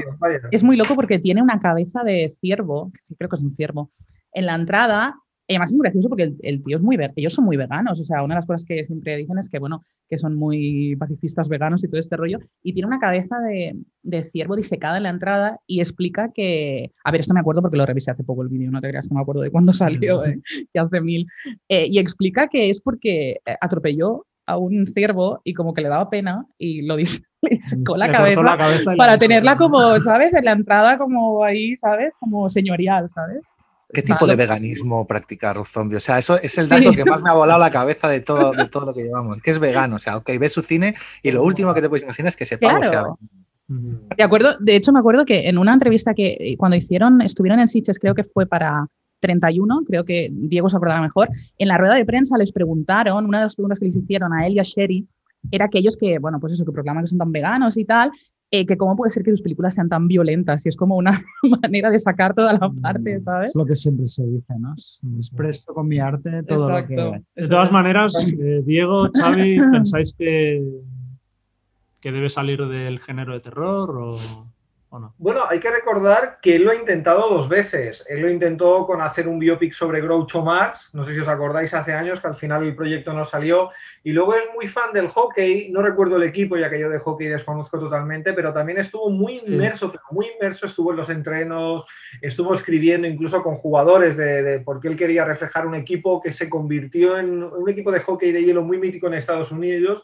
C: es muy loco porque tiene una cabeza de ciervo, que sí creo que es un ciervo, en la entrada. Y además es muy gracioso porque el, tío es muy ellos son muy veganos, o sea, una de las cosas que siempre dicen es que, bueno, que son muy pacifistas veganos y todo este rollo, y tiene una cabeza de, ciervo disecada en la entrada y explica que, a ver, esto me acuerdo porque lo revisé hace poco el vídeo, no te creas que me acuerdo de cuándo salió, eh, que hace mil, eh, y explica que es porque eh, atropelló a un ciervo y como que le daba pena y lo dice con la cabeza, la cabeza para tenerla como, ¿sabes? En la entrada como ahí, ¿sabes? Como señorial, ¿sabes?
E: ¿Qué tipo de veganismo practica Zombie? O sea, eso es el dato que más me ha volado la cabeza de todo, de todo lo que llevamos. Que es vegano. O sea, ok, ves su cine y lo último que te puedes imaginar es que se claro. sea
C: De acuerdo, de hecho me acuerdo que en una entrevista que eh, cuando hicieron, estuvieron en Sitges, creo que fue para 31, creo que Diego se acordará mejor, en la rueda de prensa les preguntaron, una de las preguntas que les hicieron a él y a Sherry, era aquellos que, bueno, pues eso, que proclaman que son tan veganos y tal, eh, que cómo puede ser que sus películas sean tan violentas y es como una manera de sacar toda la parte, mm, ¿sabes?
B: Es lo que siempre se dice, ¿no? Expreso con mi arte todo lo que...
A: De todas maneras, eh, Diego, Xavi, ¿pensáis que, que debe salir del género de terror o...?
F: Bueno, hay que recordar que él lo ha intentado dos veces. Él lo intentó con hacer un biopic sobre Groucho Marx, no sé si os acordáis hace años que al final el proyecto no salió. Y luego es muy fan del hockey, no recuerdo el equipo ya que yo de hockey desconozco totalmente, pero también estuvo muy inmerso, muy inmerso, estuvo en los entrenos, estuvo escribiendo incluso con jugadores de, porque él quería reflejar un equipo que se convirtió en un equipo de hockey de hielo muy mítico en Estados Unidos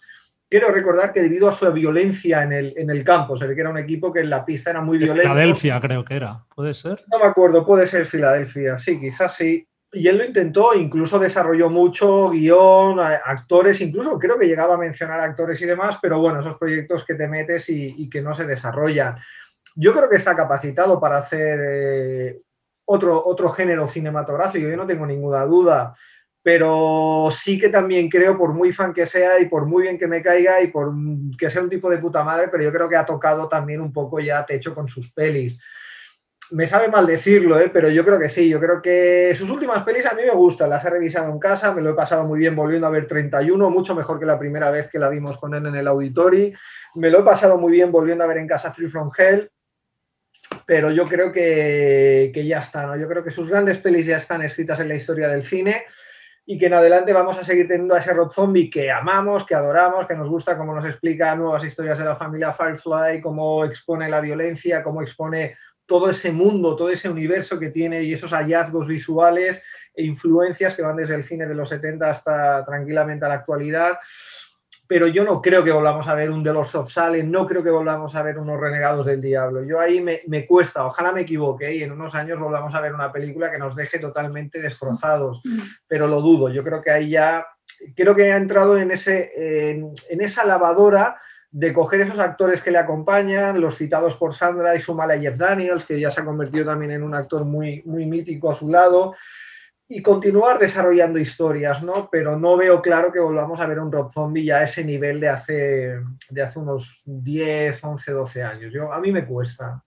F: Quiero recordar que debido a su violencia en el, en el campo, se ve que era un equipo que en la pista era muy violento.
A: Filadelfia creo que era, ¿puede ser?
F: No me acuerdo, puede ser Filadelfia, sí, quizás sí. Y él lo intentó, incluso desarrolló mucho guion, actores, incluso creo que llegaba a mencionar actores y demás, pero bueno, esos proyectos que te metes y, que no se desarrollan. Yo creo que está capacitado para hacer eh, otro, otro género cinematográfico, yo no tengo ninguna duda pero sí que también creo, por muy fan que sea y por muy bien que me caiga y por que sea un tipo de puta madre, pero yo creo que ha tocado también un poco ya techo con sus pelis. Me sabe mal decirlo, ¿eh? pero yo creo que sí, yo creo que sus últimas pelis a mí me gustan, las he revisado en casa, me lo he pasado muy bien volviendo a ver 31, mucho mejor que la primera vez que la vimos con él en el Auditori, me lo he pasado muy bien volviendo a ver en casa Free From Hell, pero yo creo que, que ya está, ¿no? yo creo que sus grandes pelis ya están escritas en la historia del cine y que en adelante vamos a seguir teniendo a ese Rob Zombie que amamos, que adoramos, que nos gusta, cómo nos explica nuevas historias de la familia Firefly, cómo expone la violencia, cómo expone todo ese mundo, todo ese universo que tiene y esos hallazgos visuales e influencias que van desde el cine de los 70 hasta tranquilamente a la actualidad pero yo no creo que volvamos a ver un The Lords of Salem, no creo que volvamos a ver unos Renegados del Diablo. Yo ahí me, me, cuesta, ojalá me equivoque y en unos años volvamos a ver una película que nos deje totalmente destrozados, mm. pero lo dudo. Yo creo que ahí ya, creo que ha entrado en, ese, en, esa lavadora de coger esos actores que le acompañan, los citados por Sandra y Sumala Jeff Daniels, que ya se ha convertido también en un actor muy, muy mítico a su lado y continuar desarrollando historias, ¿no? Pero no veo claro que volvamos a ver un Rob Zombie ya a ese nivel de hace, de hace unos 10, 11, 12 años. Yo, a mí me cuesta.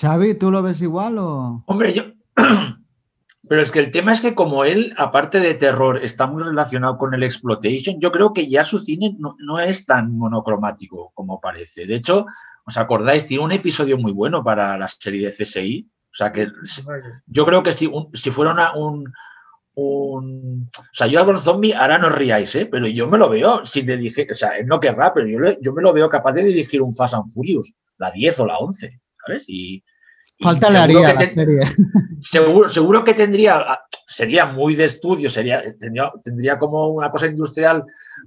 B: Xavi, ¿tú lo ves igual o...?
D: Hombre, yo... Pero es que el tema es que como él, aparte de terror, está muy relacionado con el exploitation, yo creo que ya su cine no, no es tan monocromático como parece. De hecho, ¿os acordáis? Tiene un episodio muy bueno para la serie de CSI. O sea que yo creo que si, un- si fuera una- un, un... O sea, yo a Zombie, ahora no os riáis, ¿eh? pero yo me lo veo, si le dije, o sea, no querrá, pero yo, le- yo me lo veo capaz de dirigir un Fast and Furious, la 10 o la 11, ¿sabes? Y, y
B: Falta le haría la
D: te-
B: serie.
D: Seguro, seguro que tendría, sería muy de estudio, sería, tendría, tendría como una cosa industrial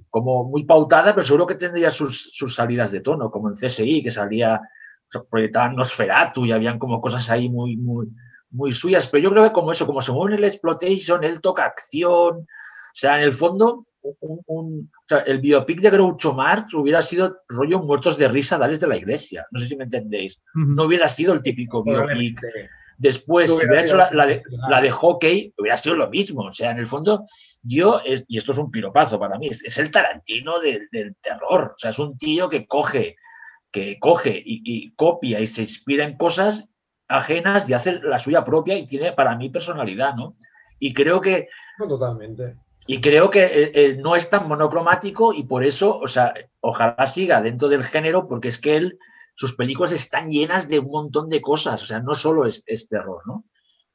D: como muy pautada, pero seguro que tendría sus, sus salidas de tono, como en CSI, que salía, proyectaban Nosferatu y habían como cosas ahí muy, muy, muy suyas. Pero yo creo que como eso, como se mueve en el exploitation, él toca acción, o sea, en el fondo, un, un- o sea, el biopic de Groucho Marx hubiera sido rollo muertos de risa, dales de la iglesia. No sé si me entendéis. No hubiera sido el típico biopic. Después, si
F: hubiera
D: hecho la, la de, la de hockey, hubiera sido lo mismo. O sea, en el fondo, yo, es- y esto es un piropazo para mí, es, es el Tarantino del, del terror. O sea, es un tío que coge, que coge y, y copia y se inspira en cosas ajenas y hace la suya propia y tiene para mí personalidad, ¿no? Y creo que
F: No, totalmente.
D: y creo que eh, eh, no es tan monocromático y por eso, o sea, ojalá siga dentro del género, porque es que él, sus películas están llenas de un montón de cosas, o sea, no solo es, es terror, ¿no?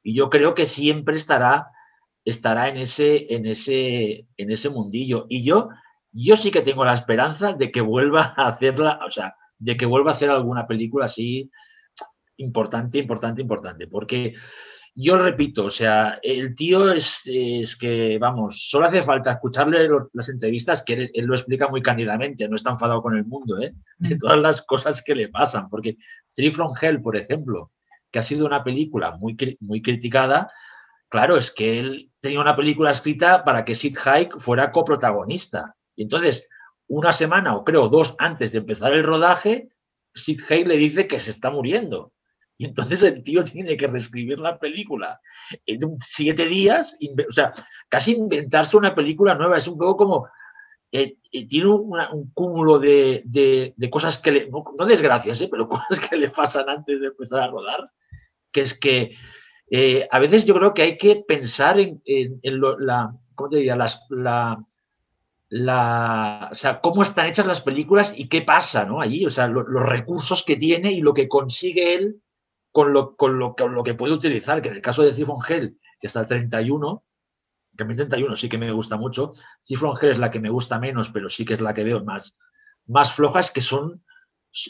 D: Y yo creo que siempre estará, estará en ese, en ese, en ese mundillo. Y yo, yo sí que tengo la esperanza de que vuelva a hacerla, o sea, de que vuelva a hacer alguna película así importante, importante, importante, porque yo repito, o sea, el tío es, es que, vamos, solo hace falta escucharle los- las entrevistas que él, él lo explica muy cándidamente, no está enfadado con el mundo, ¿eh? De todas las cosas que le pasan, porque Three from Hell, por ejemplo, que ha sido una película muy, muy criticada, claro, es que él tenía una película escrita para que Sid Haig fuera coprotagonista. Y entonces, una semana o creo dos antes de empezar el rodaje, Sid Haig le dice que se está muriendo. Y entonces el tío tiene que reescribir la película en siete días, o sea, casi inventarse una película nueva. Es un poco como. eh, eh, tiene un cúmulo de, de- cosas que le. No, no desgracias, eh, pero cosas que le pasan antes de empezar a rodar. Que es que eh, a veces yo creo que hay que pensar en, la. ¿Cómo te diría? Las, la, la, o sea, cómo están hechas las películas y qué pasa ¿no? allí, o sea, lo- los recursos que tiene y lo que consigue él con lo, con lo, con lo que puede utilizar, que en el caso de Cifron Hell, que está el 31, que a mí 31 sí que me gusta mucho, Cifron Hell es la que me gusta menos, pero sí que es la que veo más, más flojas, que son,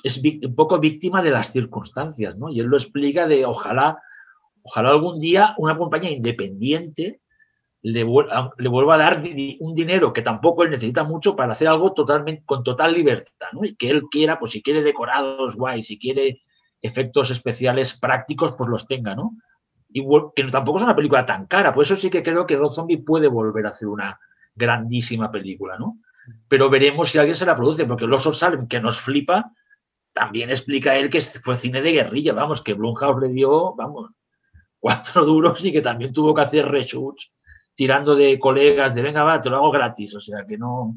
D: es un poco víctima de las circunstancias, ¿no? Y él lo explica de ojalá, ojalá algún día una compañía independiente le, vuel- a- le vuelva a dar un dinero que tampoco él necesita mucho para hacer algo totalmente con total libertad, ¿no? Y que él quiera, pues si quiere decorados guay, si quiere efectos especiales prácticos, pues los tenga, ¿no? Y que tampoco es una película tan cara, por eso sí que creo que Rob Zombie puede volver a hacer una grandísima película, ¿no? Pero veremos si alguien se la produce, porque Los of Salem, que nos flipa, también explica él que fue cine de guerrilla, vamos, que Blumhouse le dio, vamos, cuatro duros y que también tuvo que hacer reshoots tirando de colegas de venga, va, te lo hago gratis, o sea que no.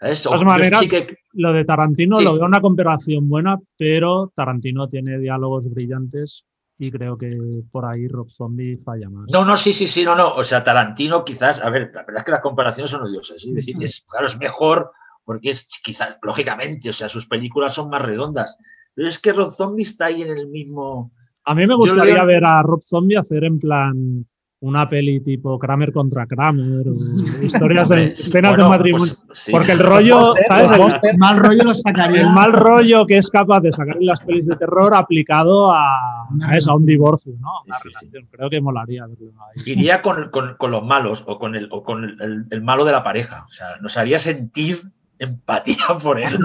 D: Eso,
A: De todas maneras,
D: sí que-
A: Lo de Tarantino
D: Sí.
A: lo veo una comparación buena, pero Tarantino tiene diálogos brillantes y creo que por ahí Rob Zombie falla más.
D: No, no, sí, sí, sí, no, no. O sea, Tarantino quizás, a ver, la verdad es que las comparaciones son odiosas. Es decir, es, claro, es mejor porque es quizás, lógicamente, o sea, sus películas son más redondas. Pero es que Rob Zombie está ahí en el mismo.
A: A mí me gustaría ver a Rob Zombie hacer en plan una peli tipo Kramer contra Kramer o historias de escenas
D: bueno,
A: de matrimonio.
D: pues, sí.
A: Porque el rollo, ¿sabes? El-.
B: Mal rollo lo sacaría.
A: el mal rollo que es capaz de sacar en las pelis de terror aplicado a, a eso, a un divorcio, ¿no? A Una
D: Sí, sí, sí.
A: relación. Creo que molaría verlo ahí.
D: Iría con, con- con los malos o con, el, o con el, el- el malo de la pareja. O sea, nos haría sentir empatía por él.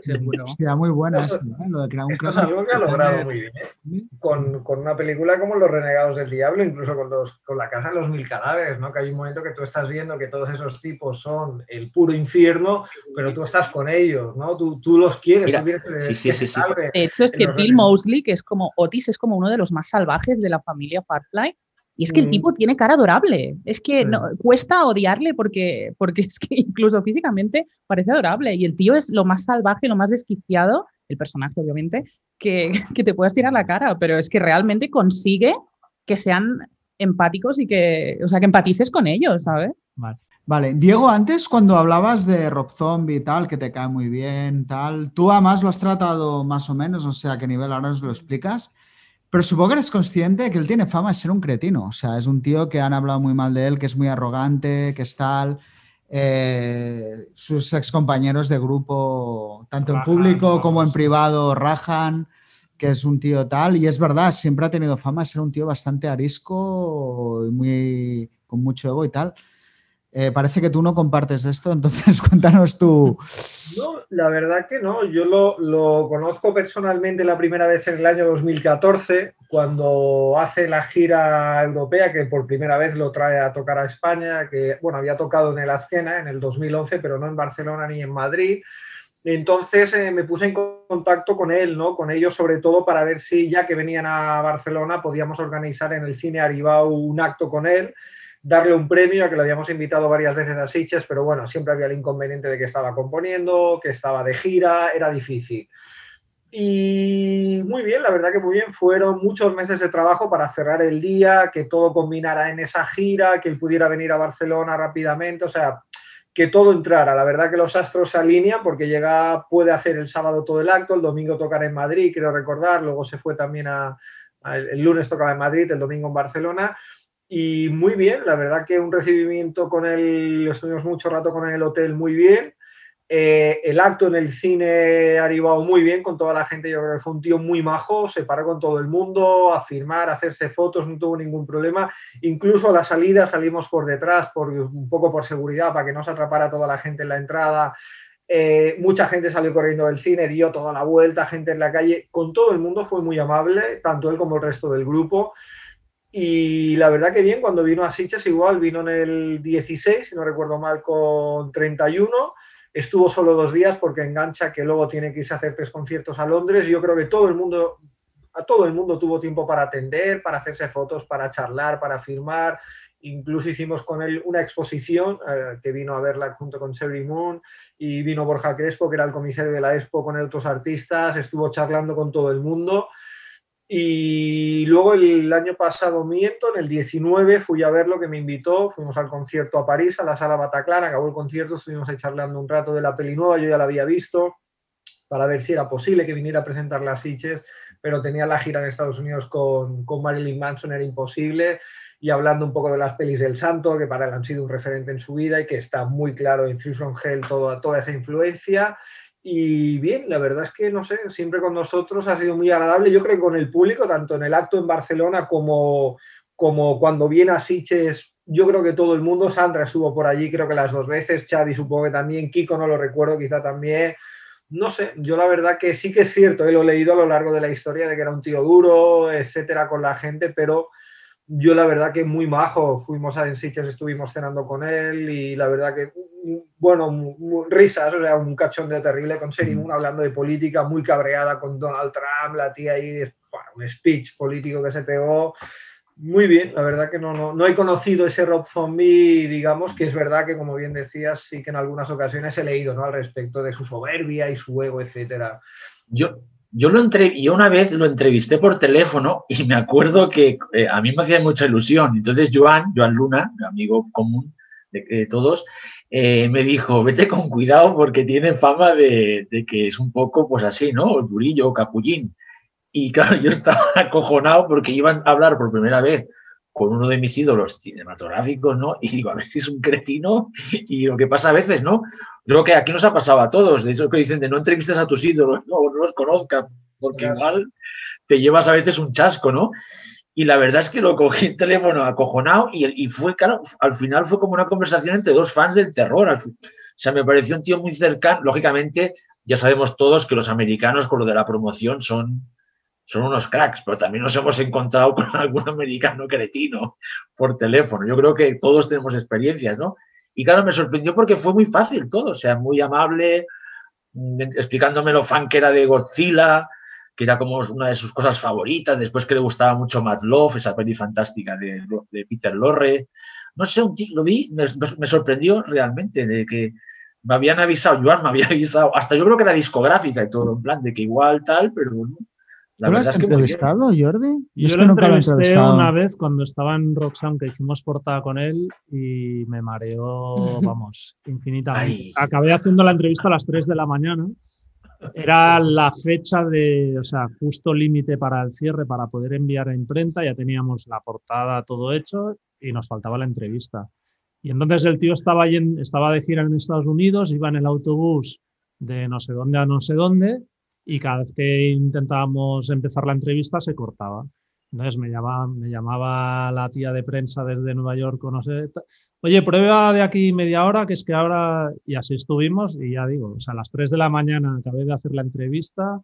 B: Seguro. Sería muy buena eso, ¿eh? Lo de crear un
F: Esto es algo que ha logrado muy bien. ¿eh? Con, con una película como Los Renegados del Diablo, incluso con, los, con La Casa de los Mil Cadáveres, ¿no? que hay un momento que tú estás viendo que todos esos tipos son el puro infierno, pero tú estás con ellos, ¿no? Tú, tú los quieres,
D: Mira,
F: tú quieres que,
D: sí, sí,
F: que
D: sí, sí.
C: De hecho, es que Bill. Mosley, que es como Otis, es como uno de los más salvajes de la familia Firefly. Y es que el tipo tiene cara adorable. Es que no, cuesta odiarle porque, porque es que incluso físicamente parece adorable. Y el tío es lo más salvaje, lo más desquiciado, el personaje obviamente, que, que te puedas tirar la cara. Pero es que realmente consigue que sean empáticos y que, o sea, que empatices con ellos, ¿sabes?
B: Vale. Vale, Diego, antes cuando hablabas de Rob Zombie y tal, que te cae muy bien, tal, tú además lo has tratado más o menos, no sé a qué nivel ahora nos lo explicas, pero supongo que eres consciente que él tiene fama de ser un cretino, o sea, es un tío que han hablado muy mal de él, que es muy arrogante, que es tal, eh, sus ex compañeros de grupo, tanto en público como en privado, rajan, que es un tío tal, y es verdad, siempre ha tenido fama de ser un tío bastante arisco, y muy, con mucho ego y tal. Eh, parece que tú no compartes esto, entonces cuéntanos tú.
F: No, la verdad que no. Yo lo, conozco personalmente la primera vez en el año 2014, cuando hace la gira europea, que por primera vez lo trae a tocar a España, que bueno, había tocado en el Azquena en el 2011, pero no en Barcelona ni en Madrid. Entonces eh, me puse en contacto con él, ¿no? Con ellos sobre todo para ver si ya que venían a Barcelona podíamos organizar en el cine Aribau un acto con él darle un premio, a que lo habíamos invitado varias veces a Sitges, pero bueno, siempre había el inconveniente de que estaba componiendo, que estaba de gira, era difícil. Y muy bien, la verdad que muy bien, fueron muchos meses de trabajo para cerrar el día, que todo combinara en esa gira, que él pudiera venir a Barcelona rápidamente, o sea, que todo entrara. La verdad que los astros se alinean porque llega, puede hacer el sábado todo el acto, el domingo tocar en Madrid, quiero recordar, luego se fue también a, el lunes tocaba en Madrid, el domingo en Barcelona y muy bien, la verdad que un recibimiento con él, estuvimos mucho rato con el hotel muy bien. Eh, el acto en el cine ha arribado muy bien con toda la gente, yo creo que fue un tío muy majo, se paró con todo el mundo a firmar, a hacerse fotos, no tuvo ningún problema. Incluso a la salida salimos por detrás, por, un poco por seguridad, para que no se atrapara toda la gente en la entrada. Eh, mucha gente salió corriendo del cine, dio toda la vuelta, gente en la calle, con todo el mundo fue muy amable, tanto él como el resto del grupo. Y la verdad que bien, cuando vino a Sitges igual, vino en el 16, si no recuerdo mal, con 31. Estuvo solo dos días porque engancha que luego tiene que irse a hacer tres conciertos a Londres. Yo creo que todo el mundo, a todo el mundo tuvo tiempo para atender, para hacerse fotos, para charlar, para firmar. Incluso hicimos con él una exposición eh, que vino a verla junto con Cherry Moon y vino Borja Crespo, que era el comisario de la Expo con otros artistas. Estuvo charlando con todo el mundo. Y luego el año pasado, miento, en el 19 fui a verlo, que me invitó, fuimos al concierto a París, a la sala Bataclan, acabó el concierto, estuvimos ahí charlando un rato de la peli nueva, yo ya la había visto, para ver si era posible que viniera a presentar las Sitges, pero tenía la gira en Estados Unidos con, con Marilyn Manson, era imposible, y hablando un poco de las pelis del santo, que para él han sido un referente en su vida y que está muy claro en From Hell toda, toda esa influencia. Y bien, la verdad es que, no sé, siempre con nosotros ha sido muy agradable. Yo creo que con el público, tanto en el acto en Barcelona como, como cuando viene a Siches, yo creo que todo el mundo, Sandra estuvo por allí, creo que las dos veces, Xavi supongo que también, Kiko no lo recuerdo, quizá también. No sé, yo la verdad que sí que es cierto, he lo leído a lo largo de la historia de que era un tío duro, etcétera, con la gente, pero yo la verdad que muy majo, fuimos a Ensiches, estuvimos cenando con él y la verdad que, bueno, risas, o sea, un cachondeo terrible con Moon hablando de política, muy cabreada con Donald Trump, la tía ahí, un speech político que se pegó. Muy bien, la verdad que no, no, no he conocido ese Rob Zombie, digamos, que es verdad que, como bien decías, sí que en algunas ocasiones he leído ¿no? al respecto de su soberbia y su ego, etcétera.
D: Yo, yo, lo entre, yo una vez lo entrevisté por teléfono y me acuerdo que eh, a mí me hacía mucha ilusión. Entonces Joan, Joan Luna, mi amigo común de, todos, eh, me dijo, vete con cuidado porque tiene fama de, que es un poco pues así, ¿no? Durillo, capullín. Y claro, yo estaba acojonado porque iban a hablar por primera vez con uno de mis ídolos cinematográficos, ¿no? Y digo, a ver si es un cretino y lo que pasa a veces, ¿no? Creo que aquí nos ha pasado a todos, de eso que dicen de no entrevistas a tus ídolos, no, no los conozcan, porque igual te llevas a veces un chasco, ¿no? Y la verdad es que lo cogí el teléfono acojonado y, y fue, claro, al final fue como una conversación entre dos fans del terror. o sea, me pareció un tío muy cercano. Lógicamente, ya sabemos todos que los americanos con lo de la promoción son, son unos cracks, pero también nos hemos encontrado con algún americano cretino por teléfono. Yo creo que todos tenemos experiencias, ¿no? Y claro, me sorprendió porque fue muy fácil todo, o sea, muy amable, mm, explicándome lo fan que era de Godzilla, que era como una de sus cosas favoritas, después que le gustaba mucho Mad Love, esa peli fantástica de, Peter Lorre. No sé, lo vi, me, me, sorprendió realmente de que me habían avisado, Joan me había avisado, hasta yo creo que era discográfica y todo, en plan de que igual tal, pero bueno.
B: La ¿Tú lo has entrevistado, Jordi?
A: Yo, yo lo entrevisté una vez cuando estaba en Roxanne, que hicimos portada con él y me mareó, vamos, infinitamente. Acabé haciendo la entrevista a las 3 de la mañana. Era la fecha de, o sea, justo límite para el cierre, para poder enviar a imprenta. Ya teníamos la portada, todo hecho y nos faltaba la entrevista. Y entonces el tío estaba, en, estaba de gira en Estados Unidos, iba en el autobús de no sé dónde a no sé dónde y cada vez que intentábamos empezar la entrevista se cortaba. Entonces me llamaba, me llamaba la tía de prensa desde Nueva York, no sé, oye, prueba de aquí media hora, que es que ahora, y así estuvimos, y ya digo, o sea, a las 3 de la mañana acabé de hacer la entrevista,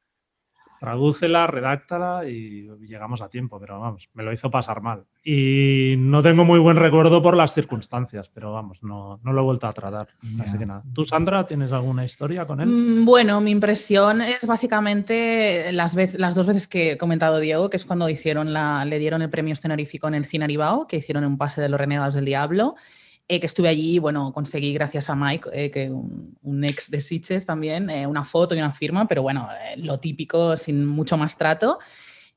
A: tradúcela, redáctala y llegamos a tiempo, pero vamos, me lo hizo pasar mal. Y no tengo muy buen recuerdo por las circunstancias, pero vamos, no, no lo he vuelto a tratar. Así que nada. ¿Tú, Sandra, tienes alguna historia con él?
C: Mm, bueno, mi impresión es básicamente las, las dos veces que he comentado Diego, que es cuando hicieron la, le dieron el premio escenorífico en el Cine Aribao, que hicieron un pase de los Renegados del Diablo. Eh, que estuve allí, bueno, conseguí gracias a Mike, eh, que un, un, ex de Sitges también, eh, una foto y una firma, pero bueno, lo típico, sin mucho más trato.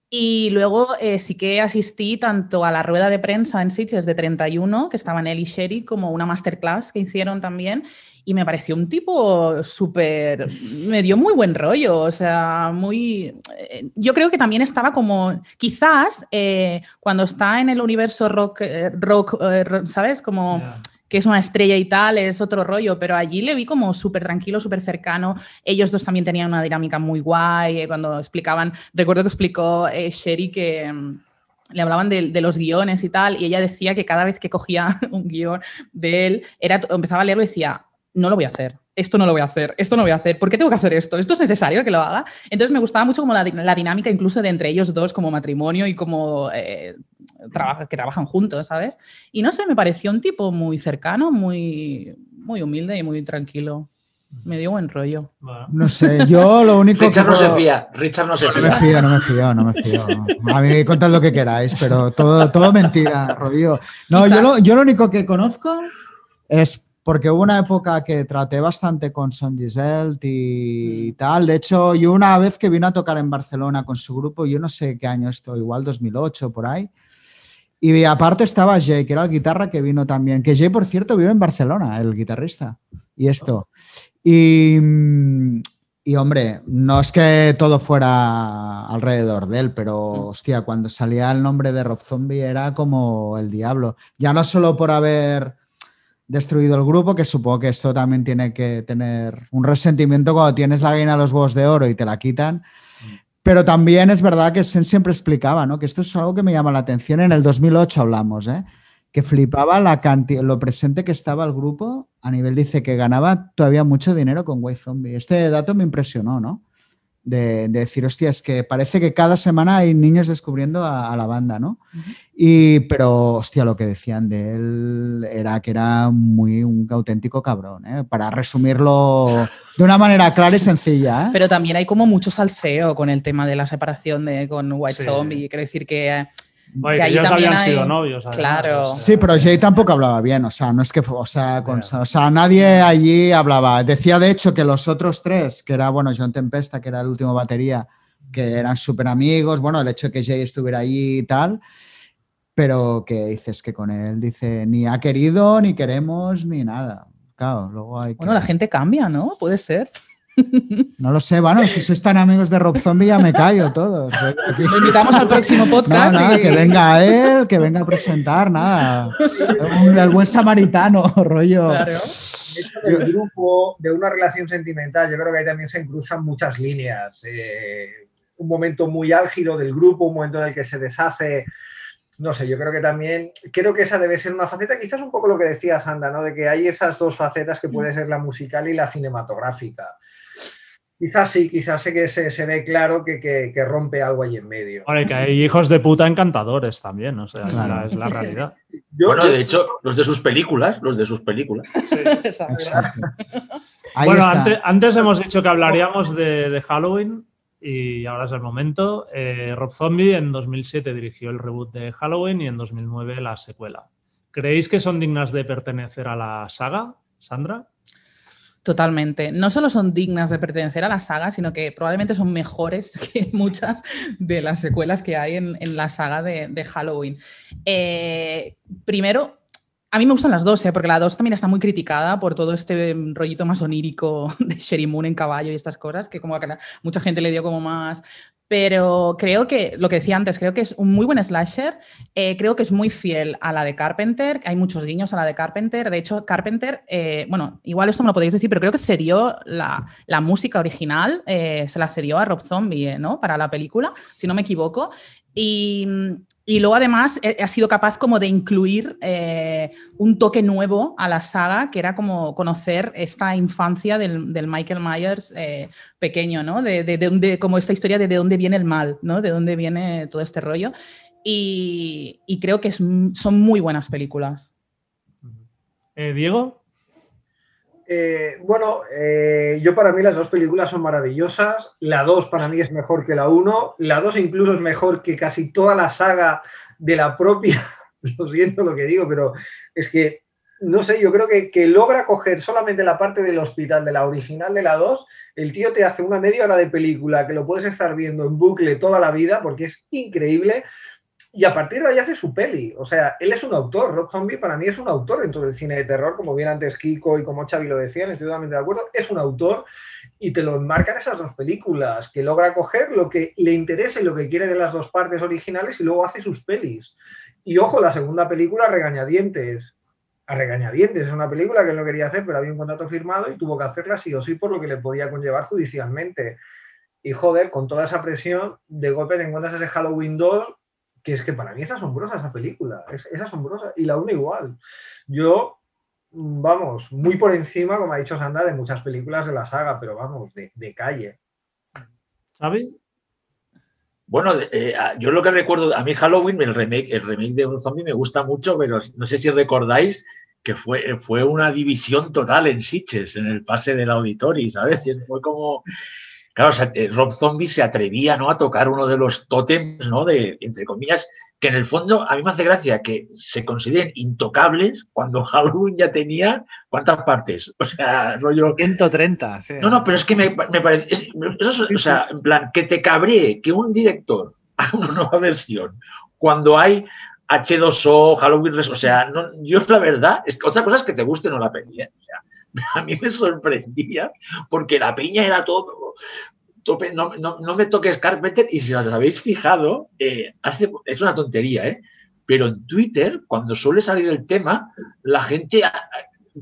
C: Y luego sí que asistí tanto a la rueda de prensa en Sitges de 31, que estaban él y Sherry, como una masterclass que hicieron también, y me pareció un tipo súper, me dio muy buen rollo, o sea, muy, yo creo que también estaba como, quizás cuando está en el universo rock, rock ¿sabes? Como que es una estrella y tal, es otro rollo, pero allí le vi como súper tranquilo, súper cercano. Ellos dos también tenían una dinámica muy guay, eh, cuando explicaban, recuerdo que explicó eh, Sherry que mm, le hablaban de, de, los guiones y tal, y ella decía que cada vez que cogía un guion de él, era, empezaba a leerlo y decía, no lo voy a hacer, esto no lo voy a hacer, esto no voy a hacer, ¿por qué tengo que hacer esto? ¿Esto es necesario que lo haga? Entonces me gustaba mucho como la, la dinámica incluso de entre ellos dos como matrimonio y como eh, que trabajan juntos, ¿sabes? Y no sé, me pareció un tipo muy cercano, muy, muy humilde y muy tranquilo. Me dio buen rollo.
B: No sé, yo lo único
D: Richard que... no se fía, Richard no se
B: fía. No me fío, no me fío, no me fío. A mí contad lo que queráis, pero todo, todo mentira, Rodrigo. No, yo lo, yo lo único que conozco es porque hubo una época que traté bastante con Son Giselle y, tal. De hecho, yo una vez que vino a tocar en Barcelona con su grupo, yo no sé qué año esto, igual 2008, por ahí. Y aparte estaba Jay, que era el guitarra que vino también. Que Jay, por cierto, vive en Barcelona, el guitarrista. Y esto. Y, y hombre, no es que todo fuera alrededor de él, pero hostia, cuando salía el nombre de Rob Zombie era como el diablo. Ya no solo por haber destruido el grupo, que supongo que eso también tiene que tener un resentimiento cuando tienes la gallina a los huevos de oro y te la quitan. Pero también es verdad que Sen siempre explicaba, ¿no? Que esto es algo que me llama la atención. En el 2008 hablamos, ¿eh? Que flipaba la cantidad, lo presente que estaba el grupo a nivel, dice que ganaba todavía mucho dinero con White Zombie. Este dato me impresionó, ¿no? De, decir, hostia, es que parece que cada semana hay niños descubriendo a, la banda, ¿no? y, pero, hostia, lo que decían de él era que era muy un auténtico cabrón, ¿eh? Para resumirlo de una manera clara y sencilla. ¿eh?
C: Pero también hay como mucho salseo con el tema de la separación de, con White Zombie. Quiero decir que
A: que ellos habían sido novios.
C: Claro.
B: Sí, pero Jay tampoco hablaba bien, o sea, no es que, o sea, o sea, nadie allí hablaba. Decía de hecho que los otros tres, que era, bueno, John Tempesta, que era el último batería, que eran súper amigos, bueno, el hecho de que Jay estuviera allí y tal, pero que dices que con él dice, ni ha querido, ni queremos, ni nada. Claro, luego hay
C: Bueno, la gente cambia, ¿no? Puede ser.
B: No lo sé, bueno, si sois tan amigos de Rock Zombie ya me callo todos.
C: Lo invitamos al próximo podcast.
B: que venga él, que venga a presentar, nada. El buen samaritano, rollo. Claro.
F: Del grupo, de una relación sentimental, yo creo que ahí también se cruzan muchas líneas. Eh, un momento muy álgido del grupo, un momento en el que se deshace no sé, yo creo que también, creo que esa debe ser una faceta, quizás un poco lo que decía Sandra, ¿no? De que hay esas dos facetas que puede ser la musical y la cinematográfica. Quizás sí, quizás sé que se, ve claro que, rompe algo ahí en medio.
A: Bueno, que hay hijos de puta encantadores también, o sea, es la realidad.
D: bueno, de hecho, los de sus películas, los de sus películas. Sí.
A: Exacto. bueno, antes, hemos dicho que hablaríamos de, Halloween. y ahora es el momento. Eh, Rob Zombie en 2007 dirigió el reboot de Halloween y en 2009 la secuela. ¿Creéis que son dignas de pertenecer a la saga, Sandra?
C: Totalmente. No solo son dignas de pertenecer a la saga, sino que probablemente son mejores que muchas de las secuelas que hay en, la saga de, Halloween. Eh, primero, a mí me gustan las dos, ¿eh? porque la dos también está muy criticada por todo este rollito más onírico de Sherry Moon en caballo y estas cosas, que como que mucha gente le dio como más... Pero creo que, lo que decía antes, creo que es un muy buen slasher, eh, creo que es muy fiel a la de Carpenter, hay muchos guiños a la de Carpenter, de hecho Carpenter, eh, bueno, igual esto me lo podéis decir, pero creo que cedió la, música original, se la cedió a Rob Zombie, ¿no? Para la película, si no me equivoco, y, y luego además ha sido capaz como de incluir eh, un toque nuevo a la saga, que era como conocer esta infancia del, Michael Myers eh, pequeño, ¿no? De, de, como esta historia de de dónde viene el mal, ¿no? De dónde viene todo este rollo. Y, creo que son muy buenas películas.
A: Eh, Diego.
F: Eh, bueno, eh, yo para mí las dos películas son maravillosas. La 2 para mí es mejor que la 1. La 2 incluso es mejor que casi toda la saga de la propia. Lo siento lo que digo, pero es que, no sé, yo creo que, que logra coger solamente la parte del hospital de la original de la 2. El tío te hace una media hora de película que lo puedes estar viendo en bucle toda la vida porque es increíble y a partir de ahí hace su peli. O sea, él es un autor. Rock Zombie para mí es un autor dentro del cine de terror, como bien antes Kiko y como Xavi lo decían, estoy totalmente de acuerdo. Es un autor y te lo enmarcan esas dos películas, que logra coger lo que le interesa y lo que quiere de las dos partes originales y luego hace sus pelis. Y ojo, la segunda película, Regañadientes. A Regañadientes es una película que él no quería hacer, pero había un contrato firmado y tuvo que hacerla sí o sí por lo que le podía conllevar judicialmente. Y joder, con toda esa presión, de golpe te encuentras ese Halloween 2 que es que para mí es asombrosa esa película, es, asombrosa, y la una igual. Yo, vamos, muy por encima, como ha dicho Sandra, de muchas películas de la saga, pero vamos, de, calle.
A: ¿Sabes?
D: Bueno, eh, yo lo que recuerdo, a mí Halloween, el remake, el remake de un zombie me gusta mucho, pero no sé si recordáis que fue, fue una división total en Sitches, en el pase del auditorio, ¿sabes? Fue como, Claro, eh, Rob Zombie se atrevía ¿no? a tocar uno de los tótems, ¿no? De, entre comillas, que en el fondo a mí me hace gracia que se consideren intocables cuando Halloween ya tenía ¿cuántas partes? O sea, rollo...
E: 130, sí.
D: No, no, pero es que me, parece... o sea, en plan, que te cabree que un director haga una nueva versión cuando hay H2O, Halloween, o sea, no, yo la verdad, es que otra cosa es que te guste o no la peli, ¿eh? o sea, a mí me sorprendía porque la piña era todo, no, me toques Carpenter y si os habéis fijado, eh, hace, es una tontería, ¿eh? pero en Twitter, cuando suele salir el tema, la gente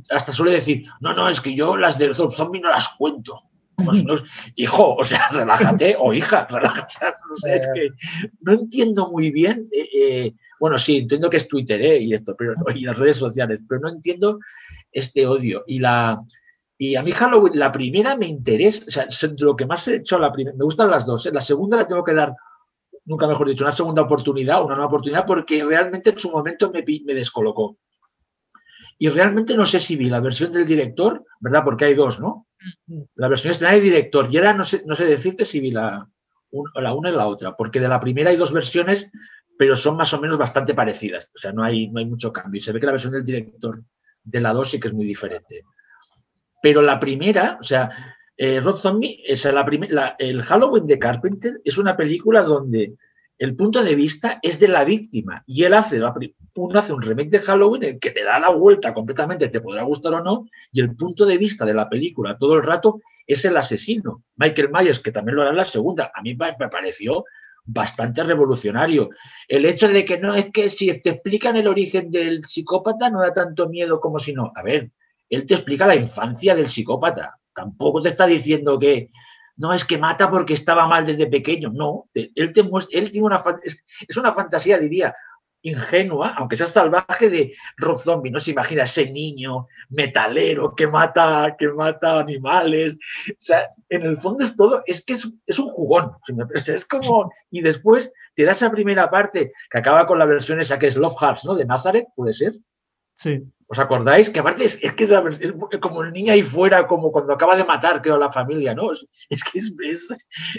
D: hasta suele decir, no, no, es que yo las de Zombie no las cuento. Pues hijo, o sea, relájate, o hija, relájate. No, es que no entiendo muy bien. Eh, bueno, sí, entiendo que es Twitter y esto, pero, y las redes sociales, pero no entiendo este odio. Y la y a mí Halloween, la primera me interesa, o sea, lo que más he hecho, la primera, me gustan las dos. ¿eh? La segunda la tengo que dar, nunca mejor dicho, una segunda oportunidad, una nueva oportunidad, porque realmente en su momento me, me descolocó. Y realmente no sé si vi la versión del director, ¿verdad? Porque hay dos, ¿no? La versión escenaria y director. Y ahora no sé, no sé decirte si vi la, la una y la otra, porque de la primera hay dos versiones, pero son más o menos bastante parecidas. O sea, no hay, no hay mucho cambio. Y se ve que la versión del director de la 2 sí que es muy diferente. Pero la primera, o sea, eh, Rob Zombie, es la, el Halloween de Carpenter es una película donde el punto de vista es de la víctima y él hace, uno hace un remake de Halloween en que te da la vuelta completamente, te podrá gustar o no, y el punto de vista de la película todo el rato es el asesino. Michael Myers, que también lo hará en la segunda, a mí me pareció bastante revolucionario. El hecho de que no es que si te explican el origen del psicópata no da tanto miedo como si no. A ver, él te explica la infancia del psicópata. Tampoco te está diciendo que no es que mata porque estaba mal desde pequeño. No, él te muestra, él tiene una es una fantasía, diría, ingenua, aunque sea salvaje, de Rob Zombie. No se imagina ese niño metalero que mata, que mata animales. O sea, en el fondo es todo, es que es, un jugón. Es como, y después te da esa primera parte que acaba con la versión esa que es Love Hearts, ¿no? De Nazareth, puede ser.
A: Sí.
D: ¿Os acordáis? Que aparte es, que es, como el niño ahí fuera, como cuando acaba de matar, creo, a la familia, ¿no? Es, que es,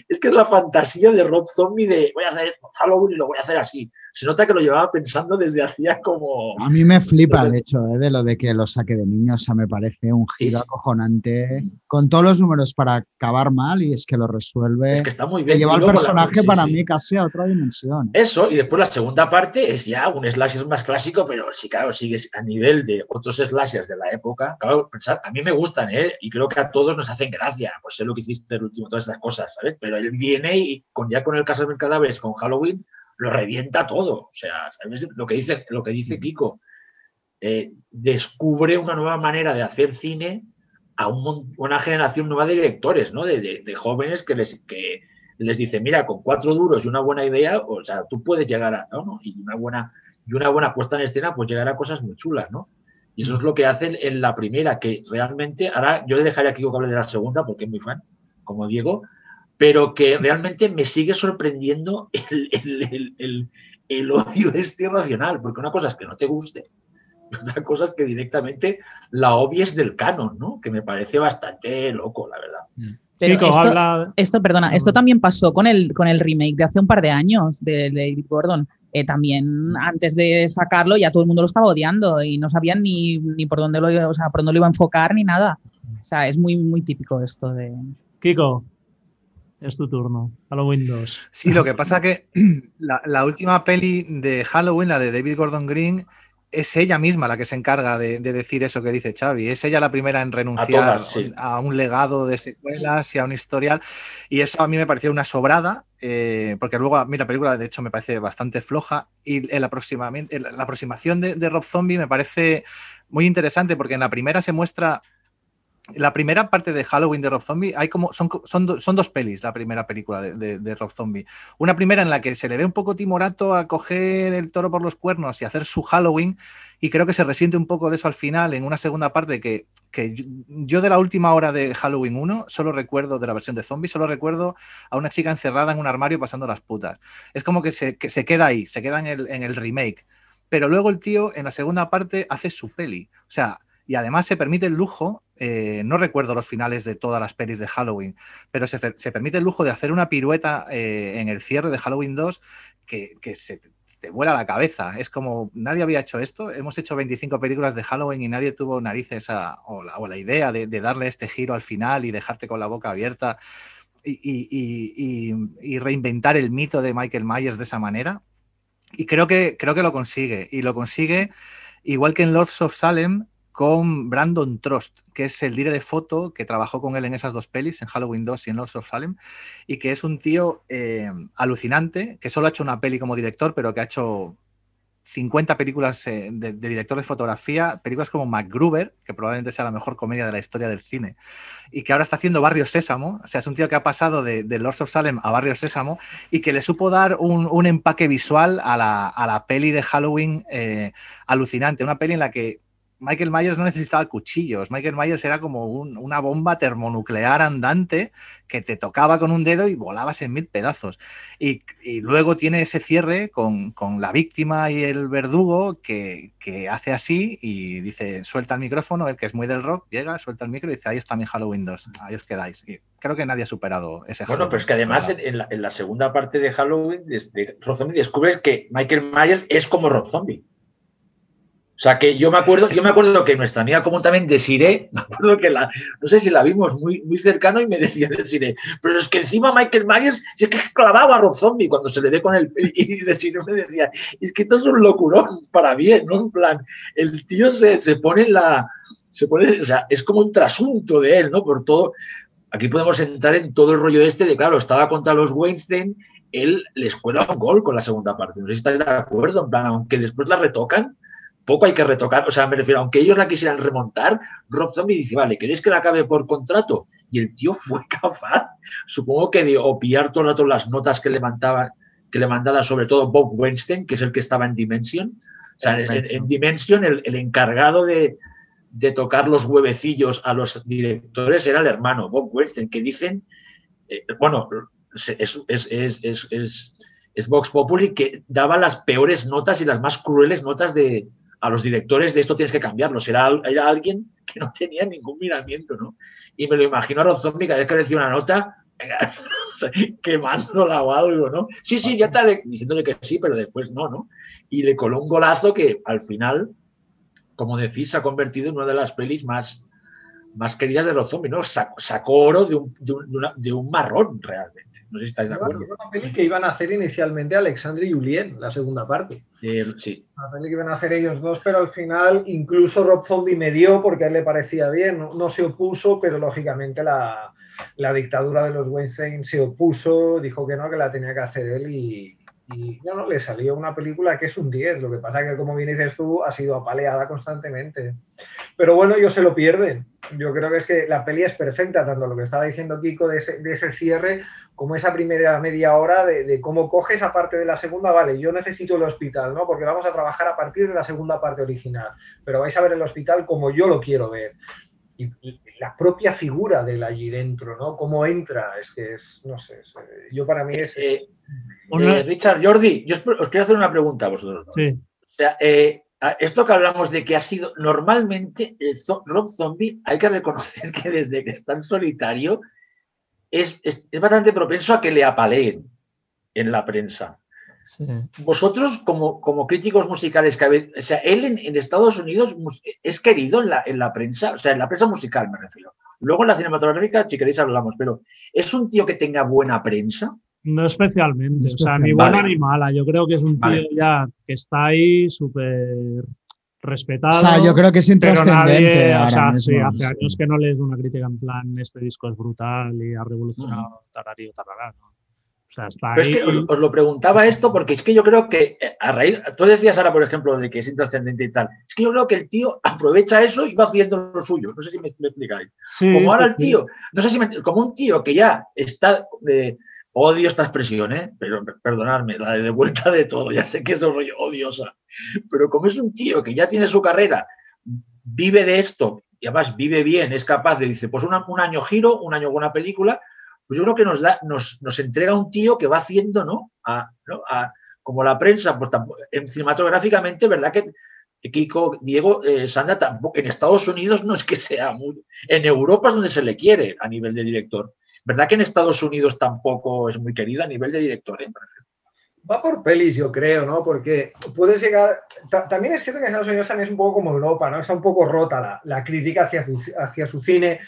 D: es, que es la fantasía de Rob Zombie de voy a hacer Halloween y lo voy a hacer así se nota que lo llevaba pensando desde hacía como...
B: A mí me flipa el hecho ¿eh? de lo de que lo saque de niños, o sea, me parece un giro acojonante, con todos los números para acabar mal y es que lo resuelve.
D: Es que está muy bien.
B: lleva al personaje para mí casi a otra dimensión.
D: Eso, y después la segunda parte es ya un slasher más clásico, pero sí, claro, sigues a nivel de otros slashers de la época. Claro, pensar, a mí me gustan, ¿eh? Y creo que a todos nos hacen gracia, pues sé lo que hiciste el último, todas estas cosas, ¿sabes? Pero él viene y con, ya con el caso de cadáveres, con Halloween, lo revienta todo. O sea, ¿sabes? Lo que dice, lo que dice Kiko, eh, descubre una nueva manera de hacer cine a una generación nueva de directores, ¿no? De, jóvenes que les, que les dice, mira, con cuatro duros y una buena idea, o sea, tú puedes llegar a, ¿no? Y una buena, y una buena puesta en escena, pues llegar a cosas muy chulas, ¿no? Y eso es lo que hacen en la primera, que realmente, ahora yo le dejaré a Kiko que hable de la segunda, porque es muy fan, como Diego, pero que realmente me sigue sorprendiendo el, odio este irracional, porque una cosa es que no te guste, y otra cosa es que directamente la obvies del canon, ¿no? Que me parece bastante loco, la verdad.
C: Mm. esto, esto, perdona, esto también pasó con el, con el remake de hace un par de años de, David Gordon. Eh, también antes de sacarlo ya todo el mundo lo estaba odiando y no sabían ni, ni por dónde lo, o sea, por dónde lo iba a enfocar ni nada. O sea, es muy, muy típico esto de...
A: Kiko, es tu turno. Halloween 2.
E: Sí, lo que pasa que la, última peli de Halloween, la de David Gordon Green, es ella misma la que se encarga de, decir eso que dice Xavi. Es ella la primera en renunciar a, un legado de secuelas y a un historial. Y eso a mí me pareció una sobrada, eh, porque luego a mí la película de hecho me parece bastante floja. Y el aproximamiento, la aproximación de, de Rob Zombie me parece muy interesante porque en la primera se muestra la primera parte de Halloween de Rob Zombie, hay como, son, son, son dos pelis, la primera película de, Rob Zombie. Una primera en la que se le ve un poco timorato a coger el toro por los cuernos y hacer su Halloween, y creo que se resiente un poco de eso al final, en una segunda parte que, yo de la última hora de Halloween 1 solo recuerdo, de la versión de Zombie, solo recuerdo a una chica encerrada en un armario pasando las putas. Es como que se, se queda ahí, se queda en el, en el remake. Pero luego el tío en la segunda parte hace su peli. O sea, y además se permite el lujo, eh, no recuerdo los finales de todas las pelis de Halloween, pero se, permite el lujo de hacer una pirueta eh, en el cierre de Halloween 2 que, se te vuela la cabeza. Es como, nadie había hecho esto. Hemos hecho 25 películas de Halloween y nadie tuvo narices o, la, idea de, darle este giro al final y dejarte con la boca abierta y, reinventar el mito de Michael Myers de esa manera. Y creo que, creo que lo consigue. Y lo consigue, igual que en Lords of Salem, con Brandon Trost, que es el dire de foto que trabajó con él en esas dos pelis, en Halloween 2 y en Lords of Salem, y que es un tío eh, alucinante, que solo ha hecho una peli como director, pero que ha hecho 50 películas eh, de, director de fotografía, películas como MacGruber, que probablemente sea la mejor comedia de la historia del cine, y que ahora está haciendo Barrio Sésamo, o sea, es un tío que ha pasado de, Lords of Salem a Barrio Sésamo y que le supo dar un, empaque visual a la, peli de Halloween eh, alucinante, una peli en la que Michael Myers no necesitaba cuchillos. Michael Myers era como una bomba termonuclear andante que te tocaba con un dedo y volabas en mil pedazos. Y, luego tiene ese cierre con, la víctima y el verdugo que, hace así y dice, suelta el micrófono, el que es muy del rock, llega, suelta el micro y dice, ahí está mi Halloween 2, ahí os quedáis. Y creo que nadie ha superado ese
D: Bueno, pero es que además en la, segunda parte de Halloween, de, Rob Zombie, descubres que Michael Myers es como Rob Zombie. O sea que yo me acuerdo, yo me acuerdo que nuestra amiga común también Desiree, me acuerdo que la, no sé si la vimos muy, muy cercano y me decía Desiree, pero es que encima Michael Myers es que clavaba a Rob Zombie cuando se le ve con el y Desiree me decía, es que esto es un locurón para bien, ¿no? En plan, el tío se, se pone en la, se pone, o sea, es como un trasunto de él, ¿no? Por todo, aquí podemos entrar en todo el rollo este de, claro, estaba contra los Weinstein, él les cuela un gol con la segunda parte, no sé si estáis de acuerdo, en plan, aunque después la retocan, poco hay que retocar. O sea, me refiero, aunque ellos la quisieran remontar, Rob Zombie dice, vale, ¿queréis que la acabe por contrato? Y el tío fue capaz, supongo que de opiar todo el rato las notas que le mandaba, que le mandaba sobre todo Bob Weinstein, que es el que estaba en Dimension. O sea, en, Dimension, el, encargado de, tocar los huevecillos a los directores era el hermano Bob Weinstein, que dicen, eh, bueno, es, es, es, Vox Populi que daba las peores notas y las más crueles notas de, a los directores de esto tienes que cambiarlo. Era, era alguien que no tenía ningún miramiento, ¿no? Y me lo imagino a Rob Zombie cada vez que decía una nota, quemándola o algo, ¿no? Sí, sí, ya está diciéndole que sí, pero después no, ¿no? Y le coló un golazo que al final, como decís, se ha convertido en una de las pelis más, más queridas de los zombies, ¿no? Sacó, oro de un, de un marrón realmente. No sé si estáis de acuerdo.
F: una peli que iban a hacer inicialmente Alexandre y Julien, la segunda parte.
D: Eh, sí.
F: Una peli que iban a hacer ellos dos, pero al final incluso Rob Zombie me dio porque a él le parecía bien. No, se opuso, pero lógicamente la, la, dictadura de los Weinstein se opuso, dijo que no, que la tenía que hacer él y, y no, no, le salió una película que es un 10. Lo que pasa que, como bien dices tú, ha sido apaleada constantemente. Pero bueno, ellos se lo pierden. Yo creo que es que la peli es perfecta, tanto lo que estaba diciendo Kiko de ese, cierre, como esa primera media hora de, cómo coge esa parte de la segunda. Vale, yo necesito el hospital, ¿no? Porque vamos a trabajar a partir de la segunda parte original. Pero vais a ver el hospital como yo lo quiero ver. Y, la propia figura de él allí dentro, ¿no? Cómo entra, es que es, no sé, yo para mí es...
D: Eh, eh, Richard, Jordi, yo os quiero hacer una pregunta a vosotros. Sí. O sea, eh, esto que hablamos de que ha sido normalmente el Rob Zombie, hay que reconocer que desde que está en solitario es, es, bastante propenso a que le apaleen en la prensa. Vosotros, como, como críticos musicales, que o sea, él en, Estados Unidos es querido en la, en la prensa, o sea, en la prensa musical me refiero. Luego en la cinematográfica, si queréis, hablamos, pero ¿es un tío que tenga buena prensa?
A: No especialmente, o sea, ni buena ni mala. Yo creo que es un tío ya que está ahí súper respetado. O sea,
B: yo creo que es intrascendente.
A: o sea, sí, hace años que no lees una crítica en plan, este disco es brutal y ha revolucionado tararío, tarará, O sea, está
D: ahí. es que os, lo preguntaba esto porque es que yo creo que eh, a raíz, tú decías ahora, por ejemplo, de que es intrascendente y tal. Es que yo creo que el tío aprovecha eso y va haciendo lo suyo. No sé si me, explicáis. como ahora el tío, no sé si me, como un tío que ya está eh, Odio esta expresión, ¿eh? pero perdonadme, la de vuelta de todo, ya sé que es odiosa, pero como es un tío que ya tiene su carrera, vive de esto y además vive bien, es capaz de, dice, pues un año giro, un año buena película, pues yo creo que nos, da, nos, nos entrega un tío que va haciendo, ¿no? Como la prensa, pues tampoco, cinematográficamente, ¿verdad? Que Kiko, Diego, eh, Sandra, tampoco, en Estados Unidos no es que sea muy, en Europa es donde se le quiere a nivel de director. ¿Verdad que en Estados Unidos tampoco es muy querido a nivel de director? Eh?
F: Va por pelis, yo creo, ¿no? Porque puedes llegar. También es cierto que en Estados Unidos también es un poco como Europa, ¿no? Está un poco rota la, crítica hacia su, hacia su cine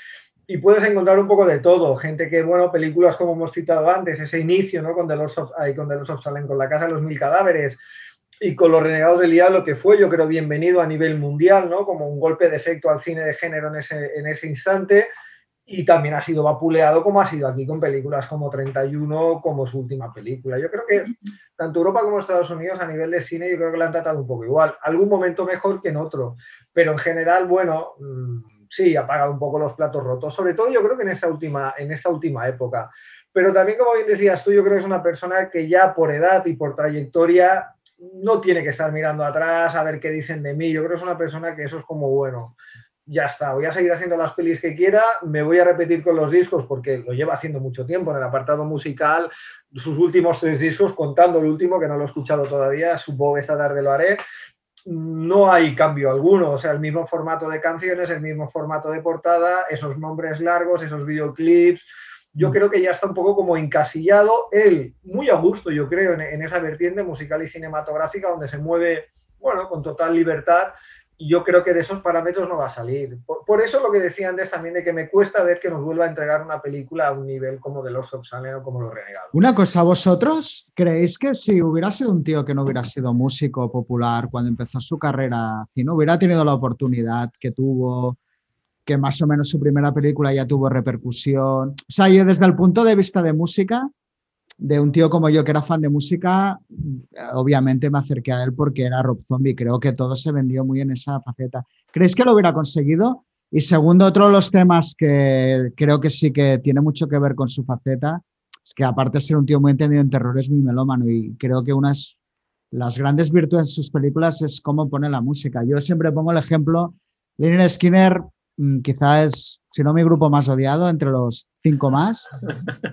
F: y puedes encontrar un poco de todo. Gente que, bueno, películas como hemos citado antes, ese inicio, ¿no? Con The Lords of, con The Lords of Salem, con La Casa de los Mil Cadáveres y con Los Renegados del Diablo, que fue, yo creo, bienvenido a nivel mundial, ¿no? Como un golpe de efecto al cine de género en ese, en ese instante y también ha sido vapuleado como ha sido aquí con películas como 31, como su última película. Yo creo que tanto Europa como Estados Unidos a nivel de cine yo creo que la han tratado un poco igual. Algún momento mejor que en otro, pero en general, bueno, mm, sí, ha un poco los platos rotos, sobre todo yo creo que en esta última, en esta última época. Pero también, como bien decías tú, yo creo que es una persona que ya por edad y por trayectoria no tiene que estar mirando atrás a ver qué dicen de mí. Yo creo que es una persona que eso es como bueno ya está, voy a seguir haciendo las pelis que quiera, me voy a repetir con los discos porque lo lleva haciendo mucho tiempo en el apartado musical, sus últimos tres discos, contando el último que no lo he escuchado todavía, supongo que esta tarde lo haré, no hay cambio alguno, o sea, el mismo formato de canciones, el mismo formato de portada, esos nombres largos, esos videoclips, yo mm. creo que ya está un poco como encasillado, él muy a gusto, yo creo, en, en esa vertiente musical y cinematográfica donde se mueve, bueno, con total libertad y yo creo que de esos parámetros no va a salir. Por, eso lo que decía antes también de que me cuesta ver que nos vuelva a entregar una película a un nivel como de los of o como Los Renegados.
B: Una cosa, ¿vosotros creéis que si hubiera sido un tío que no hubiera sido músico popular cuando empezó su carrera, si no hubiera tenido la oportunidad que tuvo, que más o menos su primera película ya tuvo repercusión? O sea, yo desde el punto de vista de música, de un tío como yo que era fan de música, obviamente me acerqué a él porque era Rob Zombie. Creo que todo se vendió muy en esa faceta. ¿Crees que lo hubiera conseguido? Y segundo, otro de los temas que creo que sí que tiene mucho que ver con su faceta es que aparte de ser un tío muy entendido en terror, es muy melómano y creo que una de las grandes virtudes de sus películas es cómo pone la música. Yo siempre pongo el ejemplo, Lynyrd Skinner quizás es, si no mi grupo más odiado, entre los cinco más.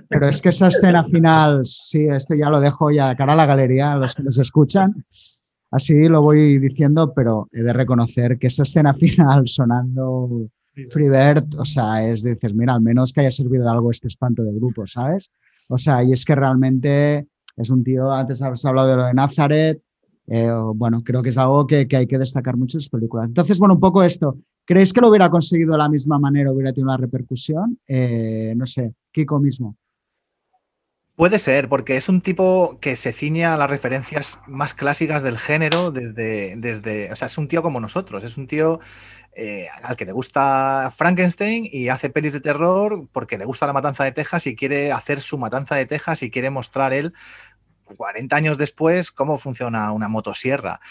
B: Pero es que esa escena final, sí, esto ya lo dejo ya cara a la galería, a los que nos escuchan. así lo voy diciendo, pero he de reconocer que esa escena final sonando Freebird, o sea, es decir, mira, al menos que haya servido de algo este espanto de grupo, ¿sabes? O sea, y es que realmente es un tío, antes has hablado de lo de Nazareth, eh, bueno, creo que es algo que, hay que destacar mucho en sus películas. Entonces, bueno, un poco esto. ¿Creéis que lo hubiera conseguido de la misma manera, hubiera tenido una repercusión? Eh, no sé, Kiko mismo.
E: Puede ser, porque es un tipo que se ciñe a las referencias más clásicas del género desde, desde, o sea, es un tío como nosotros, es un tío eh, al que le gusta Frankenstein y hace pelis de terror porque le gusta la matanza de Texas y quiere hacer su matanza de Texas y quiere mostrar él 40 años después cómo funciona una motosierra.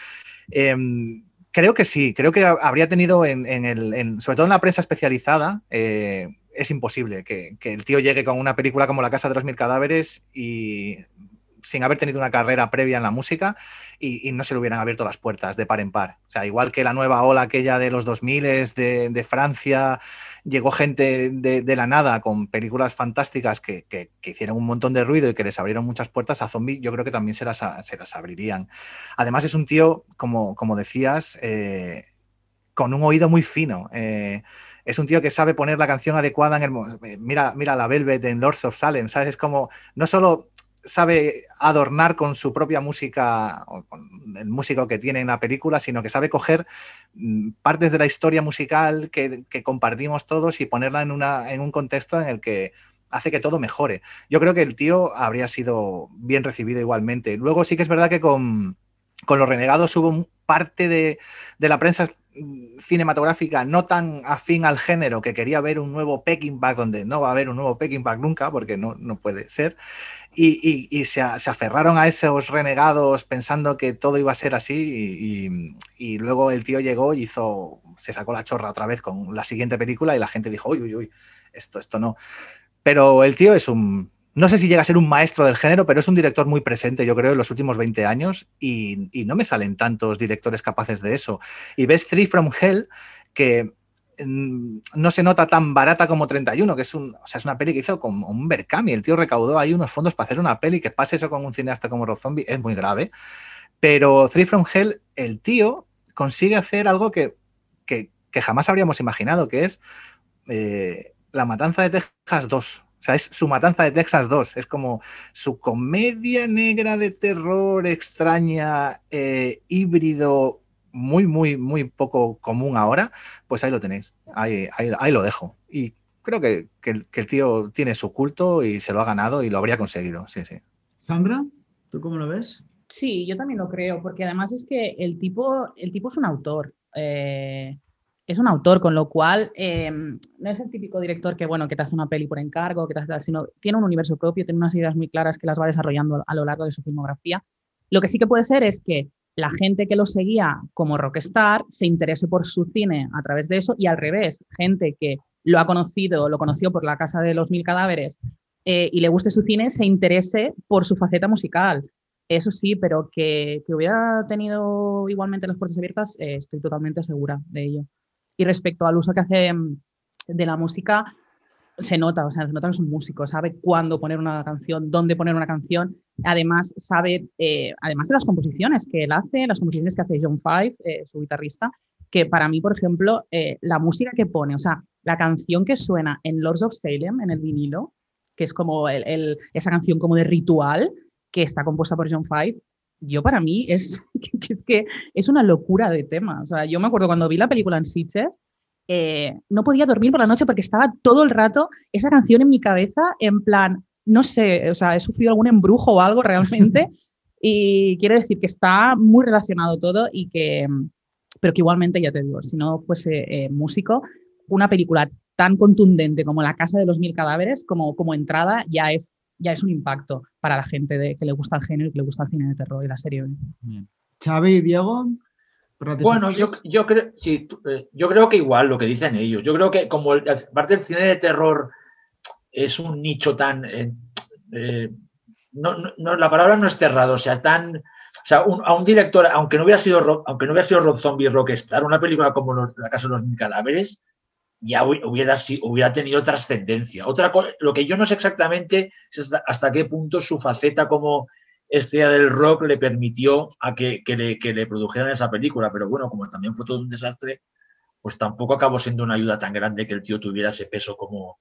E: Em, creo que sí, creo que habría tenido en, el, sobre todo en la prensa especializada, eh, es imposible que, el tío llegue con una película como La Casa de los Mil Cadáveres y sin haber tenido una carrera previa en la música y, no se le hubieran abierto las puertas de par en par. O sea, igual que la nueva ola aquella de los 2000 de, de Francia, llegó gente de, la nada con películas fantásticas que, hicieron un montón de ruido y que les abrieron muchas puertas a Zombie, yo creo que también se las, se las abrirían. Además es un tío, como, como decías, eh, con un oído muy fino. Eh, es un tío que sabe poner la canción adecuada en el... Eh, mira, mira la Velvet en Lords of Salem, ¿sabes? Es como, no solo sabe adornar con su propia música, o con el músico que tiene en la película, sino que sabe coger mm, partes de la historia musical que, compartimos todos y ponerla en, en un contexto en el que hace que todo mejore. Yo creo que el tío habría sido bien recibido igualmente. Luego sí que es verdad que con, con Los Renegados hubo parte de, de la prensa cinematográfica no tan afín al género que quería ver un nuevo Peking Back, donde no va a haber un nuevo Peking Back nunca, porque no, no puede ser, y, se, aferraron a esos renegados pensando que todo iba a ser así, y, luego el tío llegó y hizo, se sacó la chorra otra vez con la siguiente película y la gente dijo, uy, uy, uy, esto, esto no. Pero el tío es un, no sé si llega a ser un maestro del género, pero es un director muy presente, yo creo, en los últimos 20 años y, no me salen tantos directores capaces de eso. Y ves Three from Hell, que mm, no se nota tan barata como 31, que es, una peli que hizo con un Berkami. El tío recaudó ahí unos fondos para hacer una peli que pase eso con un cineasta como Rob Zombie es muy grave. Pero Three from Hell, el tío consigue hacer algo que, jamás habríamos imaginado, que es eh, La Matanza de Texas 2 sea, es su matanza de Texas 2. Es como su comedia negra de terror extraña, eh, híbrido, muy, muy, muy poco común ahora. Pues ahí lo tenéis. Ahí, ahí, lo dejo. Y creo que, el, tío tiene su culto y se lo ha ganado y lo habría conseguido. Sí, sí.
B: Sandra, ¿tú cómo lo ves?
C: Sí, yo también lo creo, porque además es que el tipo, el tipo es un autor. Eh, es un autor, con lo cual em, no es el típico director que, bueno, que te hace una peli por encargo, que te hace, sino tiene un universo propio, tiene unas ideas muy claras que las va desarrollando a lo largo de su filmografía. Lo que sí que puede ser es que la gente que lo seguía como rockstar se interese por su cine a través de eso y al revés, gente que lo ha conocido, lo conoció por la Casa de los Mil Cadáveres eh, y le guste su cine, se interese por su faceta musical. Eso sí, pero que, hubiera tenido igualmente las puertas abiertas, eh, estoy totalmente segura de ello. Y respecto al uso que hace mm, de la música, se nota, o sea, se nota que es un músico, sabe cuándo poner una canción, dónde poner una canción, además sabe, eh, además de las composiciones que él hace, las composiciones que hace John Five, eh, su guitarrista, que para mí, por ejemplo, eh, la música que pone, o sea, la canción que suena en Lords of Salem, en el vinilo, que es como el, esa canción como de ritual, que está compuesta por John Five, yo para mí es que, es una locura de tema. O sea, yo me acuerdo cuando vi la película en Sitges, eh, no podía dormir por la noche porque estaba todo el rato esa canción en mi cabeza, en plan, no sé, o sea, he sufrido algún embrujo o algo realmente. y quiero decir que está muy relacionado todo y que, pero que igualmente, ya te digo, si no fuese eh, músico, una película tan contundente como La Casa de los Mil Cadáveres, como, como entrada, ya es ya es un impacto para la gente de, que le gusta el género y que le gusta el cine de terror y la serie.
B: Bien. Xavi, Diego.
D: Bueno, yo, yo, creo, sí, eh, yo creo que igual lo que dicen ellos. Yo creo que como parte del cine de terror es un nicho tan... Eh, eh, no, no, la palabra no es cerrado, o sea, tan... O sea, a un director, aunque no hubiera sido rock, aunque no hubiera sido Rob Zombie Rockstar, una película como La Casa de los Mil Cadáveres, ya hubiera, tenido trascendencia. Otra lo que yo no sé exactamente es hasta, qué punto su faceta como estrella del rock le permitió a que, le, que le produjeran esa película. Pero bueno, como también fue todo un desastre, pues tampoco acabó siendo una ayuda tan grande que el tío tuviera ese peso como,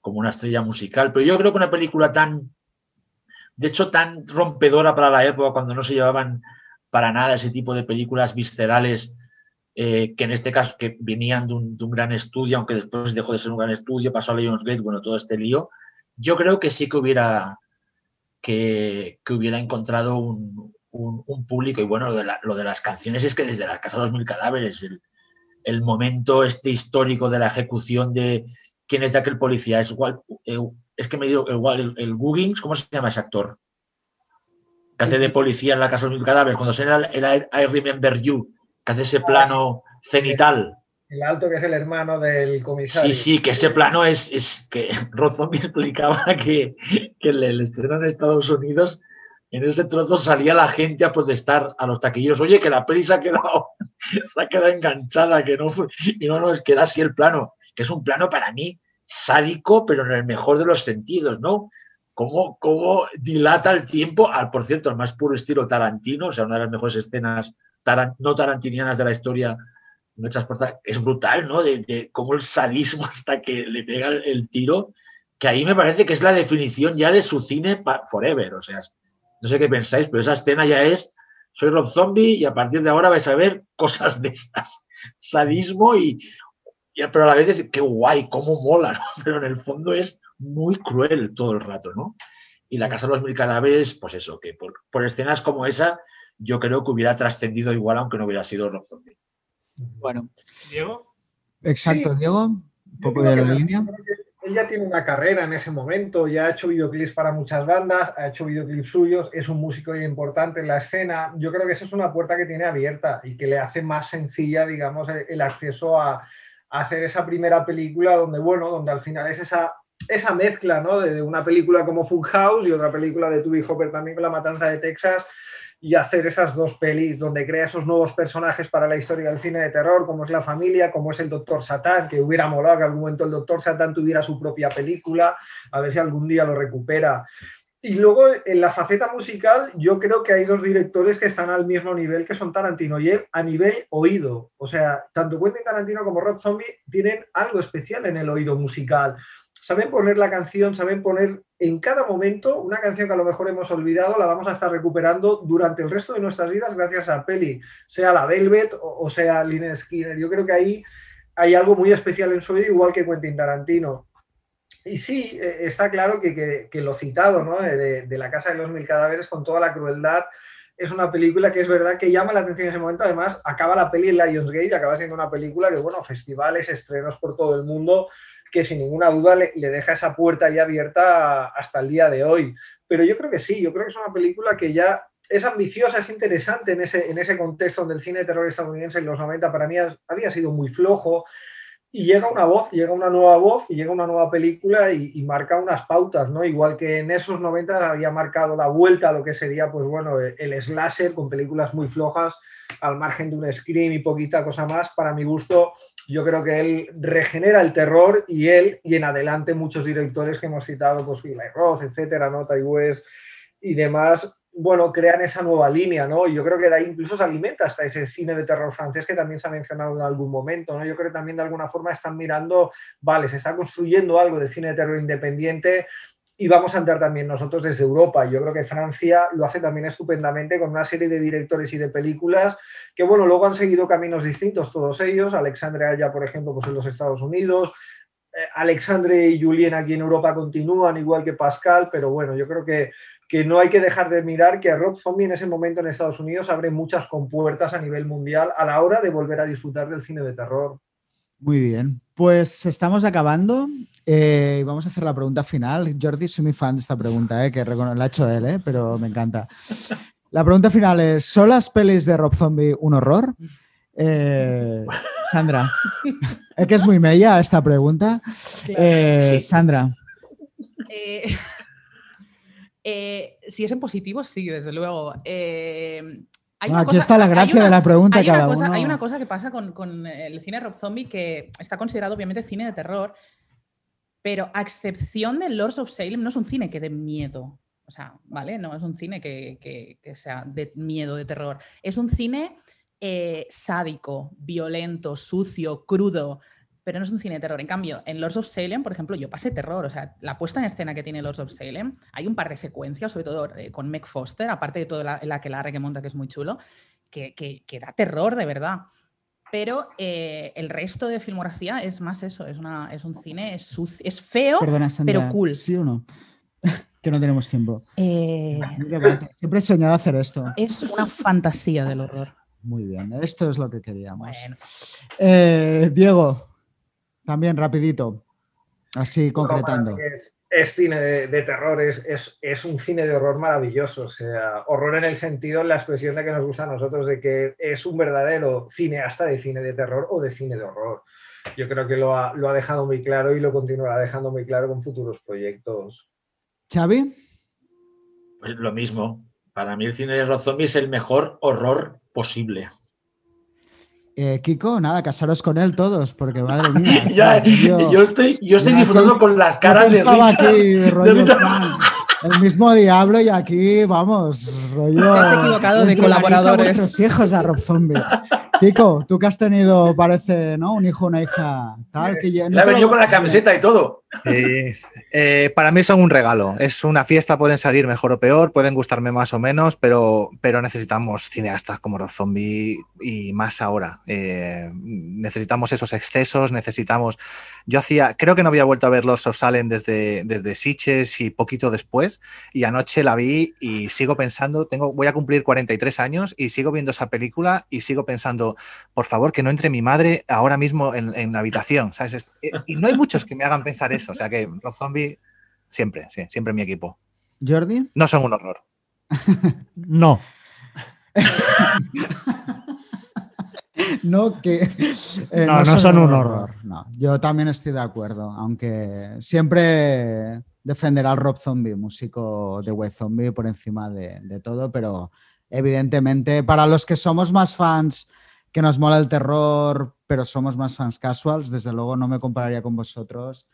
D: como una estrella musical. Pero yo creo que una película tan, de hecho, tan rompedora para la época, cuando no se llevaban para nada ese tipo de películas viscerales, eh, que en este caso que venían de un, gran estudio, aunque después dejó de ser un gran estudio, pasó a Lionsgate, bueno, todo este lío, yo creo que sí que hubiera, que, hubiera encontrado un, público. Y bueno, lo de, las canciones es que desde la Casa de los Mil Cadáveres, el, momento este histórico de la ejecución de quién es de aquel policía, es igual, eh, es que me digo, igual, el, el ¿cómo se llama ese actor? Que hace de policía en la Casa de los Mil Cadáveres, cuando se el, el I Remember You, que hace ese plano cenital.
F: El alto que es el hermano del comisario.
D: Sí, sí, que ese plano es, es que Rozo me explicaba que, que el, estreno en Estados Unidos, en ese trozo salía la gente a protestar a los taquilleros, oye, que la peli se ha quedado, se ha quedado enganchada, que no fue, y no, no, es que era así el plano, que es un plano para mí sádico, pero en el mejor de los sentidos, ¿no? Cómo, cómo dilata el tiempo, al, por cierto, al más puro estilo Tarantino, o sea, una de las mejores escenas no tarantinianas de la historia es brutal, ¿no? De, cómo el sadismo hasta que le pega el, tiro, que ahí me parece que es la definición ya de su cine forever. O sea, no sé qué pensáis, pero esa escena ya es, soy Rob Zombie y a partir de ahora vais a ver cosas de estas. Sadismo y, pero a la vez qué guay, cómo mola, pero en el fondo es muy cruel todo el rato, ¿no? Y la Casa de los Mil Cadáveres, pues eso, que por, por escenas como esa, yo creo que hubiera trascendido igual aunque no hubiera sido Rob Zombie.
B: Bueno.
G: Diego.
B: Exacto, Diego. Un poco de la línea.
F: Él ya tiene una carrera en ese momento, ya ha hecho videoclips para muchas bandas, ha hecho videoclips suyos, es un músico importante en la escena. Yo creo que eso es una puerta que tiene abierta y que le hace más sencilla, digamos, el acceso a, hacer esa primera película donde, bueno, donde al final es esa, esa mezcla, ¿no? De, una película como Full House y otra película de Tubby Hopper también con La Matanza de Texas y hacer esas dos pelis donde crea esos nuevos personajes para la historia del cine de terror, como es la familia, como es el Doctor Satán, que hubiera molado que algún momento el Doctor Satán tuviera su propia película, a ver si algún día lo recupera. Y luego en la faceta musical, yo creo que hay dos directores que están al mismo nivel que son Tarantino y él a nivel oído. O sea, tanto Quentin Tarantino como Rob Zombie tienen algo especial en el oído musical saben poner la canción, saben poner en cada momento una canción que a lo mejor hemos olvidado, la vamos a estar recuperando durante el resto de nuestras vidas gracias a peli, sea la Velvet o, sea Lynyrd Skinner. Yo creo que ahí hay algo muy especial en su oído, igual que Quentin Tarantino. Y sí, eh, está claro que, lo citado ¿no? de, de, La Casa de los Mil Cadáveres, con toda la crueldad, es una película que es verdad que llama la atención en ese momento. Además, acaba la peli en Lionsgate, acaba siendo una película que, bueno, festivales, estrenos por todo el mundo, que sin ninguna duda le, deja esa puerta ya abierta hasta el día de hoy. Pero yo creo que sí, yo creo que es una película que ya es ambiciosa, es interesante en ese, en ese contexto donde el cine de terror estadounidense en los 90 para mí había sido muy flojo. Y llega una voz, llega una nueva voz y llega una nueva película y, marca unas pautas, ¿no? Igual que en esos 90 había marcado la vuelta a lo que sería, pues bueno, el slasher con películas muy flojas, al margen de un scream y poquita cosa más. Para mi gusto, yo creo que él regenera el terror y él y en adelante muchos directores que hemos citado, pues Eli Roth, etcétera, ¿no? Ty y demás, bueno, crean esa nueva línea, ¿no? Y yo creo que de ahí incluso se alimenta hasta ese cine de terror francés que también se ha mencionado en algún momento, ¿no? Yo creo que también de alguna forma están mirando, vale, se está construyendo algo de cine de terror independiente, y vamos a entrar también nosotros desde Europa. Yo creo que Francia lo hace también estupendamente con una serie de directores y de películas que, bueno, luego han seguido caminos distintos todos ellos. Alexandre Aya, por ejemplo, pues en los Estados Unidos. Eh, Alexandre y Julien aquí en Europa continúan, igual que Pascal, pero bueno, yo creo que, que no hay que dejar de mirar que Rob Zombie en ese momento en Estados Unidos abre muchas compuertas a nivel mundial a la hora de volver a disfrutar del cine de terror.
B: Muy bien, pues estamos acabando. Eh, vamos a hacer la pregunta final. Jordi, soy muy fan de esta pregunta, eh, que la ha hecho él, eh, pero me encanta. La pregunta final es, ¿son las pelis de Rob Zombie un horror? Sandra, es que es muy mella esta pregunta. Sandra.
C: si es en positivo, sí, desde luego
B: aquí está la gracia de la pregunta
C: hay
B: cada
C: una Hay una cosa que pasa con, el cine Rob Zombie que está considerado obviamente cine de terror, pero a excepción de Lords of Salem no es un cine que dé miedo. O sea, ¿vale? No es un cine que, sea de miedo, de terror. Es un cine eh, sádico, violento, sucio, crudo, pero no es un cine de terror. En cambio, en Lords of Salem, por ejemplo, yo pasé terror. O sea, la puesta en escena que tiene Lords of Salem, hay un par de secuencias, sobre todo eh, con Meg Foster, aparte de toda la, la que la que monta, que es muy chulo, que, que, da terror de verdad. Pero eh, el resto de filmografía es más eso, es, una, es un cine es, es feo, pero cool.
B: ¿Sí o no? que no tenemos tiempo.
C: Eh,
B: Siempre he soñado hacer esto.
C: Es una fantasía del horror.
B: Muy bien, esto es lo que queríamos. Diego, también rapidito, así concretando.
F: es, cine de, terror, es, es, un cine de horror maravilloso. O sea, horror en el sentido, en la expresión de que nos gusta a nosotros, de que es un verdadero cineasta de cine de terror o de cine de horror. Yo creo que lo ha, lo ha dejado muy claro y lo continuará dejando muy claro con futuros proyectos.
B: ¿Xavi?
D: Pues lo mismo. Para mí el cine de Rob Zombie es el mejor horror posible.
B: Eh, Kiko, nada, casaros con él todos, porque madre mía.
D: yo, estoy, yo estoy disfrutando con las caras de Richard.
B: el mismo diablo y aquí, vamos, rollo.
C: Te has equivocado de colaboradores.
B: Hijos a Rob Zombie. Kiko, tú que has tenido, parece, ¿no? Un hijo, una hija, tal. Que
D: ya, venido con la camiseta y todo.
E: Eh, para mí son un regalo. Es una fiesta, pueden salir mejor o peor, pueden gustarme más o menos, pero, pero necesitamos cineastas como Rob Zombie y más ahora. Eh, necesitamos esos excesos, necesitamos. Yo hacía, creo que no había vuelto a ver Lost of Salem desde, desde Sitches y poquito después, y anoche la vi y sigo pensando, tengo, voy a cumplir 43 años y sigo viendo esa película y sigo pensando, por favor, que no entre mi madre ahora mismo en, la habitación. ¿sabes? Eh, y no hay muchos que me hagan pensar eso. O sea que Rob Zombie, siempre, sí, siempre mi equipo.
B: ¿Jordi?
E: No son un horror.
A: no.
B: no que
A: eh, no, son, un horror.
B: No, yo también estoy de acuerdo, aunque siempre defenderá al Rob Zombie, músico de Web Zombie por encima de, de, todo, pero evidentemente para los que somos más fans, que nos mola el terror, pero somos más fans casuals, desde luego no me compararía con vosotros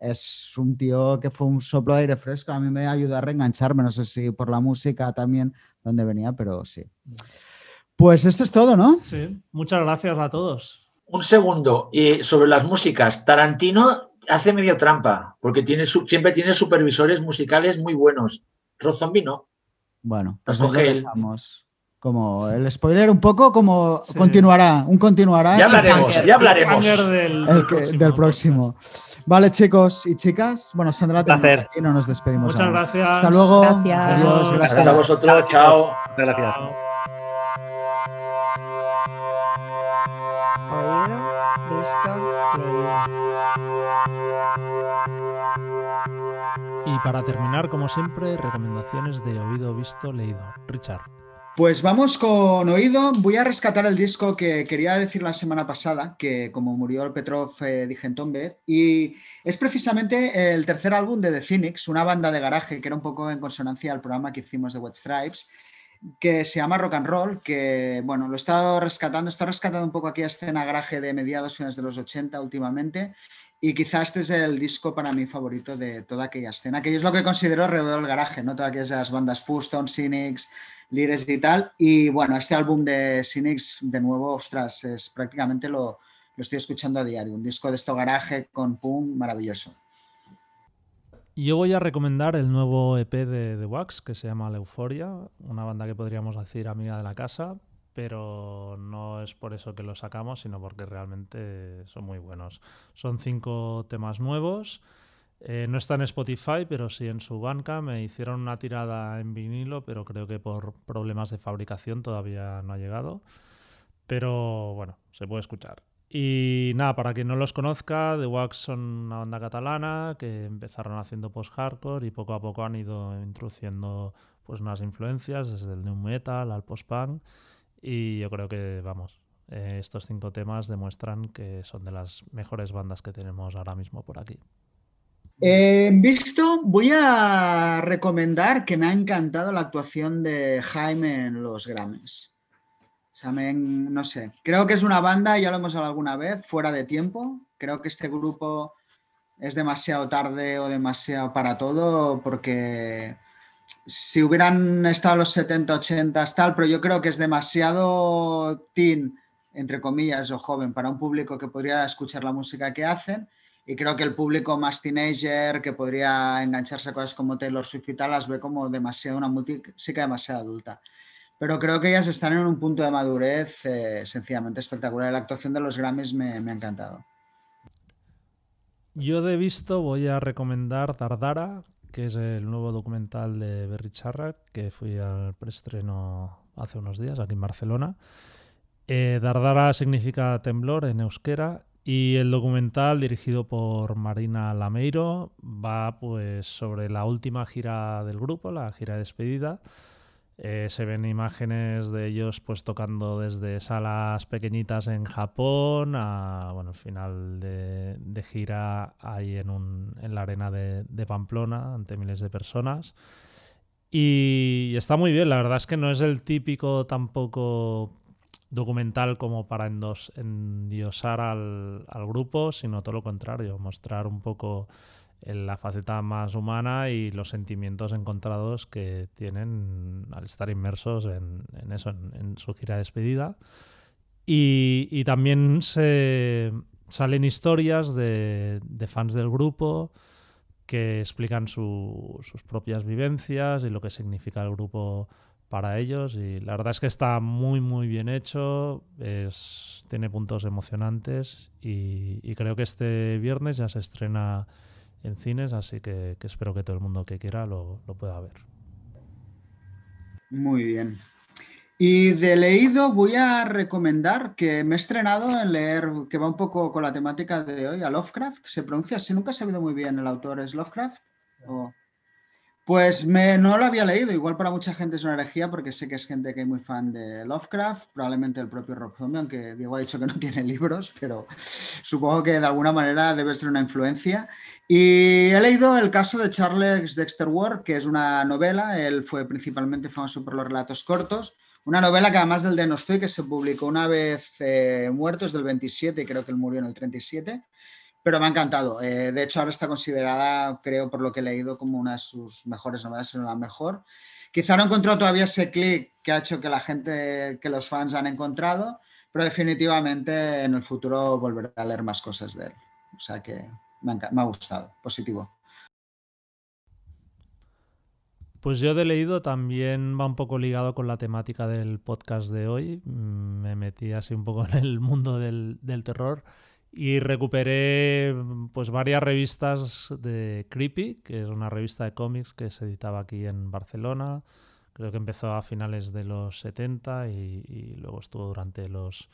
B: es un tío que fue un soplo de aire fresco. A mí me ayudó a reengancharme, no sé si por la música también, donde venía, pero sí. Pues esto es todo, ¿no?
A: Sí, muchas gracias a todos.
D: Un segundo, y sobre las músicas, Tarantino hace medio trampa, porque tiene siempre tiene supervisores musicales muy buenos. Rob Zombie no.
B: Bueno, pues como el spoiler un poco como continuará, un continuará.
D: Ya hablaremos, ya hablaremos.
B: Del, próximo. Vale, chicos y chicas. Bueno, Sandra,
E: placer.
B: y no nos despedimos.
A: Muchas gracias.
B: Hasta luego.
C: Gracias.
B: Adiós.
D: Gracias a vosotros. Chao.
E: Muchas gracias.
G: Oído, visto, leído.
A: Y para terminar, como siempre, recomendaciones de oído, visto, leído. Richard.
B: Pues vamos con oído. Voy a rescatar el disco que quería decir la semana pasada, que como murió el Petrov eh, dije en Tombe, y es precisamente el tercer álbum de The Phoenix, una banda de garaje que era un poco en consonancia al programa que hicimos de Wet Stripes, que se llama Rock and Roll, que bueno, lo he estado rescatando, está rescatando un poco aquí a escena garaje de mediados, finales de los 80 últimamente, y quizás este es el disco para mí favorito de toda aquella escena, que es lo que considero Reveo el Garaje, ¿no? Todas aquellas bandas Fuston, Cynics, Lires y tal. Y bueno, este álbum de Cynics, de nuevo, ostras, es prácticamente lo, lo estoy escuchando a diario. Un disco de esto garaje con punk maravilloso.
A: Yo voy a recomendar el nuevo EP de The Wax que se llama La Euforia, una banda que podríamos decir amiga de la casa, pero no es por eso que lo sacamos, sino porque realmente son muy buenos. Son cinco temas nuevos eh, no está en Spotify, pero sí en su banca. Me hicieron una tirada en vinilo, pero creo que por problemas de fabricación todavía no ha llegado. Pero bueno, se puede escuchar. Y nada, para quien no los conozca, The Wax son una banda catalana que empezaron haciendo post-hardcore y poco a poco han ido introduciendo pues unas influencias desde el new metal al post-punk. Y yo creo que, vamos, eh, estos cinco temas demuestran que son de las mejores bandas que tenemos ahora mismo por aquí.
B: En visto, voy a recomendar que me ha encantado la actuación de Jaime en los Grammys. O no sé, creo que es una banda, ya lo hemos hablado alguna vez, fuera de tiempo. Creo que este grupo es demasiado tarde o demasiado para todo porque si hubieran estado los 70, 80, tal, pero yo creo que es demasiado teen, entre comillas, o joven para un público que podría escuchar la música que hacen. Y creo que el público más teenager, que podría engancharse a cosas como Taylor Swift y tal, las ve como demasiado, una música demasiado adulta. Pero creo que ellas están en un punto de madurez eh, sencillamente espectacular. La actuación de los Grammys me, ha encantado.
A: Yo de visto voy a recomendar Dardara, que es el nuevo documental de Berry Charra, que fui al preestreno hace unos días aquí en Barcelona. Eh, Dardara significa temblor en euskera y el documental dirigido por Marina Lameiro va pues sobre la última gira del grupo, la gira de despedida eh, se ven imágenes de ellos pues tocando desde salas pequeñitas en Japón a bueno, final de, gira ahí en, la arena de, Pamplona ante miles de personas. Y, está muy bien, la verdad es que no es el típico tampoco documental como para endiosar al, grupo, sino todo lo contrario, mostrar un poco en la faceta más humana y los sentimientos encontrados que tienen al estar inmersos en, eso, en, su gira de despedida. Y, también se salen historias de, fans del grupo que explican sus propias vivencias y lo que significa el grupo para ellos. Y la verdad es que está muy, muy bien hecho, es, tiene puntos emocionantes y, creo que este viernes ya se estrena en cines, así que, espero que todo el mundo que quiera lo, pueda ver.
B: Muy bien. Y de leído voy a recomendar que me he estrenado en leer, que va un poco con la temática de hoy, a Lovecraft. Se pronuncia así, nunca he sabido muy bien el autor, ¿es Lovecraft? Pues me, no lo había leído, igual para mucha gente es una herejía porque sé que es gente que es muy fan de Lovecraft, probablemente el propio Rob Zombie, aunque Diego ha dicho que no tiene libros, pero supongo que de alguna manera debe ser una influencia. Y he leído el caso de Charles Dexter Ward, que es una novela, él fue principalmente famoso por los relatos cortos, una novela que además del de estoy que se publicó una vez eh, muerto, es del 27, creo que él murió en el 37, pero me ha encantado. Eh, de hecho, ahora está considerada, creo, por lo que he leído, como una de sus mejores novelas, si no la mejor. Quizá no encontró todavía ese clic que ha hecho que la gente, que los fans han encontrado, pero definitivamente en el futuro volveré a leer más cosas de él. O sea que me me ha gustado, positivo.
A: Pues yo de leído también va un poco ligado con la temática del podcast de hoy. Mm, me metí así un poco en el mundo del, del terror y recuperé pues varias revistas de Creepy, que es una revista de cómics que se editaba aquí en Barcelona. Creo que empezó a finales de los 70 y, luego estuvo durante los,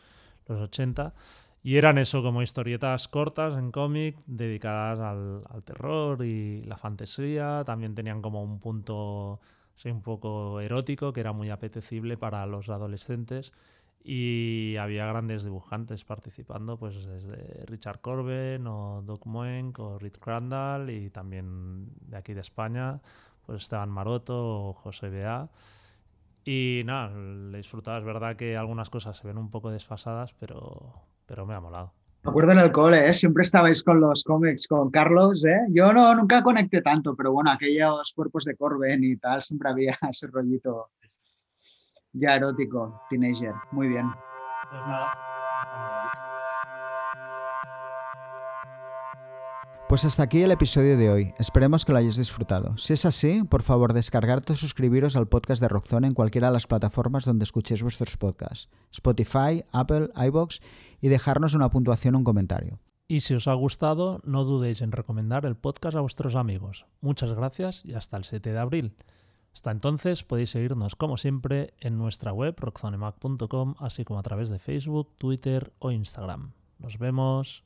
A: los 80. Y eran eso, como historietas cortas en cómic dedicadas al, al, terror y la fantasía. También tenían como un punto un poco erótico que era muy apetecible para los adolescentes y había grandes dibujantes participando, pues desde Richard Corben o Doc Moenck o Rick Crandall y también de aquí de España, pues Esteban Maroto o José Bea. Y nada, le disfrutaba. Es verdad que algunas cosas se ven un poco desfasadas, pero, pero me ha molado.
B: Me acuerdo en el cole, ¿eh? siempre estabais con los cómics, con Carlos. ¿eh? Yo no, nunca conecté tanto, pero bueno, aquellos cuerpos de Corben y tal, siempre había ese rollito ya erótico, teenager. Muy bien. Pues Pues hasta aquí el episodio de hoy. Esperemos que lo hayáis disfrutado. Si es así, por favor descargarte o suscribiros al podcast de Rockzone en cualquiera de las plataformas donde escuchéis vuestros podcasts. Spotify, Apple, iBox y dejarnos una puntuación o un comentario.
A: Y si os ha gustado, no dudéis en recomendar el podcast a vuestros amigos. Muchas gracias y hasta el 7 de abril. Hasta entonces podéis seguirnos como siempre en nuestra web rockzonemac.com, así como a través de Facebook, Twitter o Instagram. Nos vemos.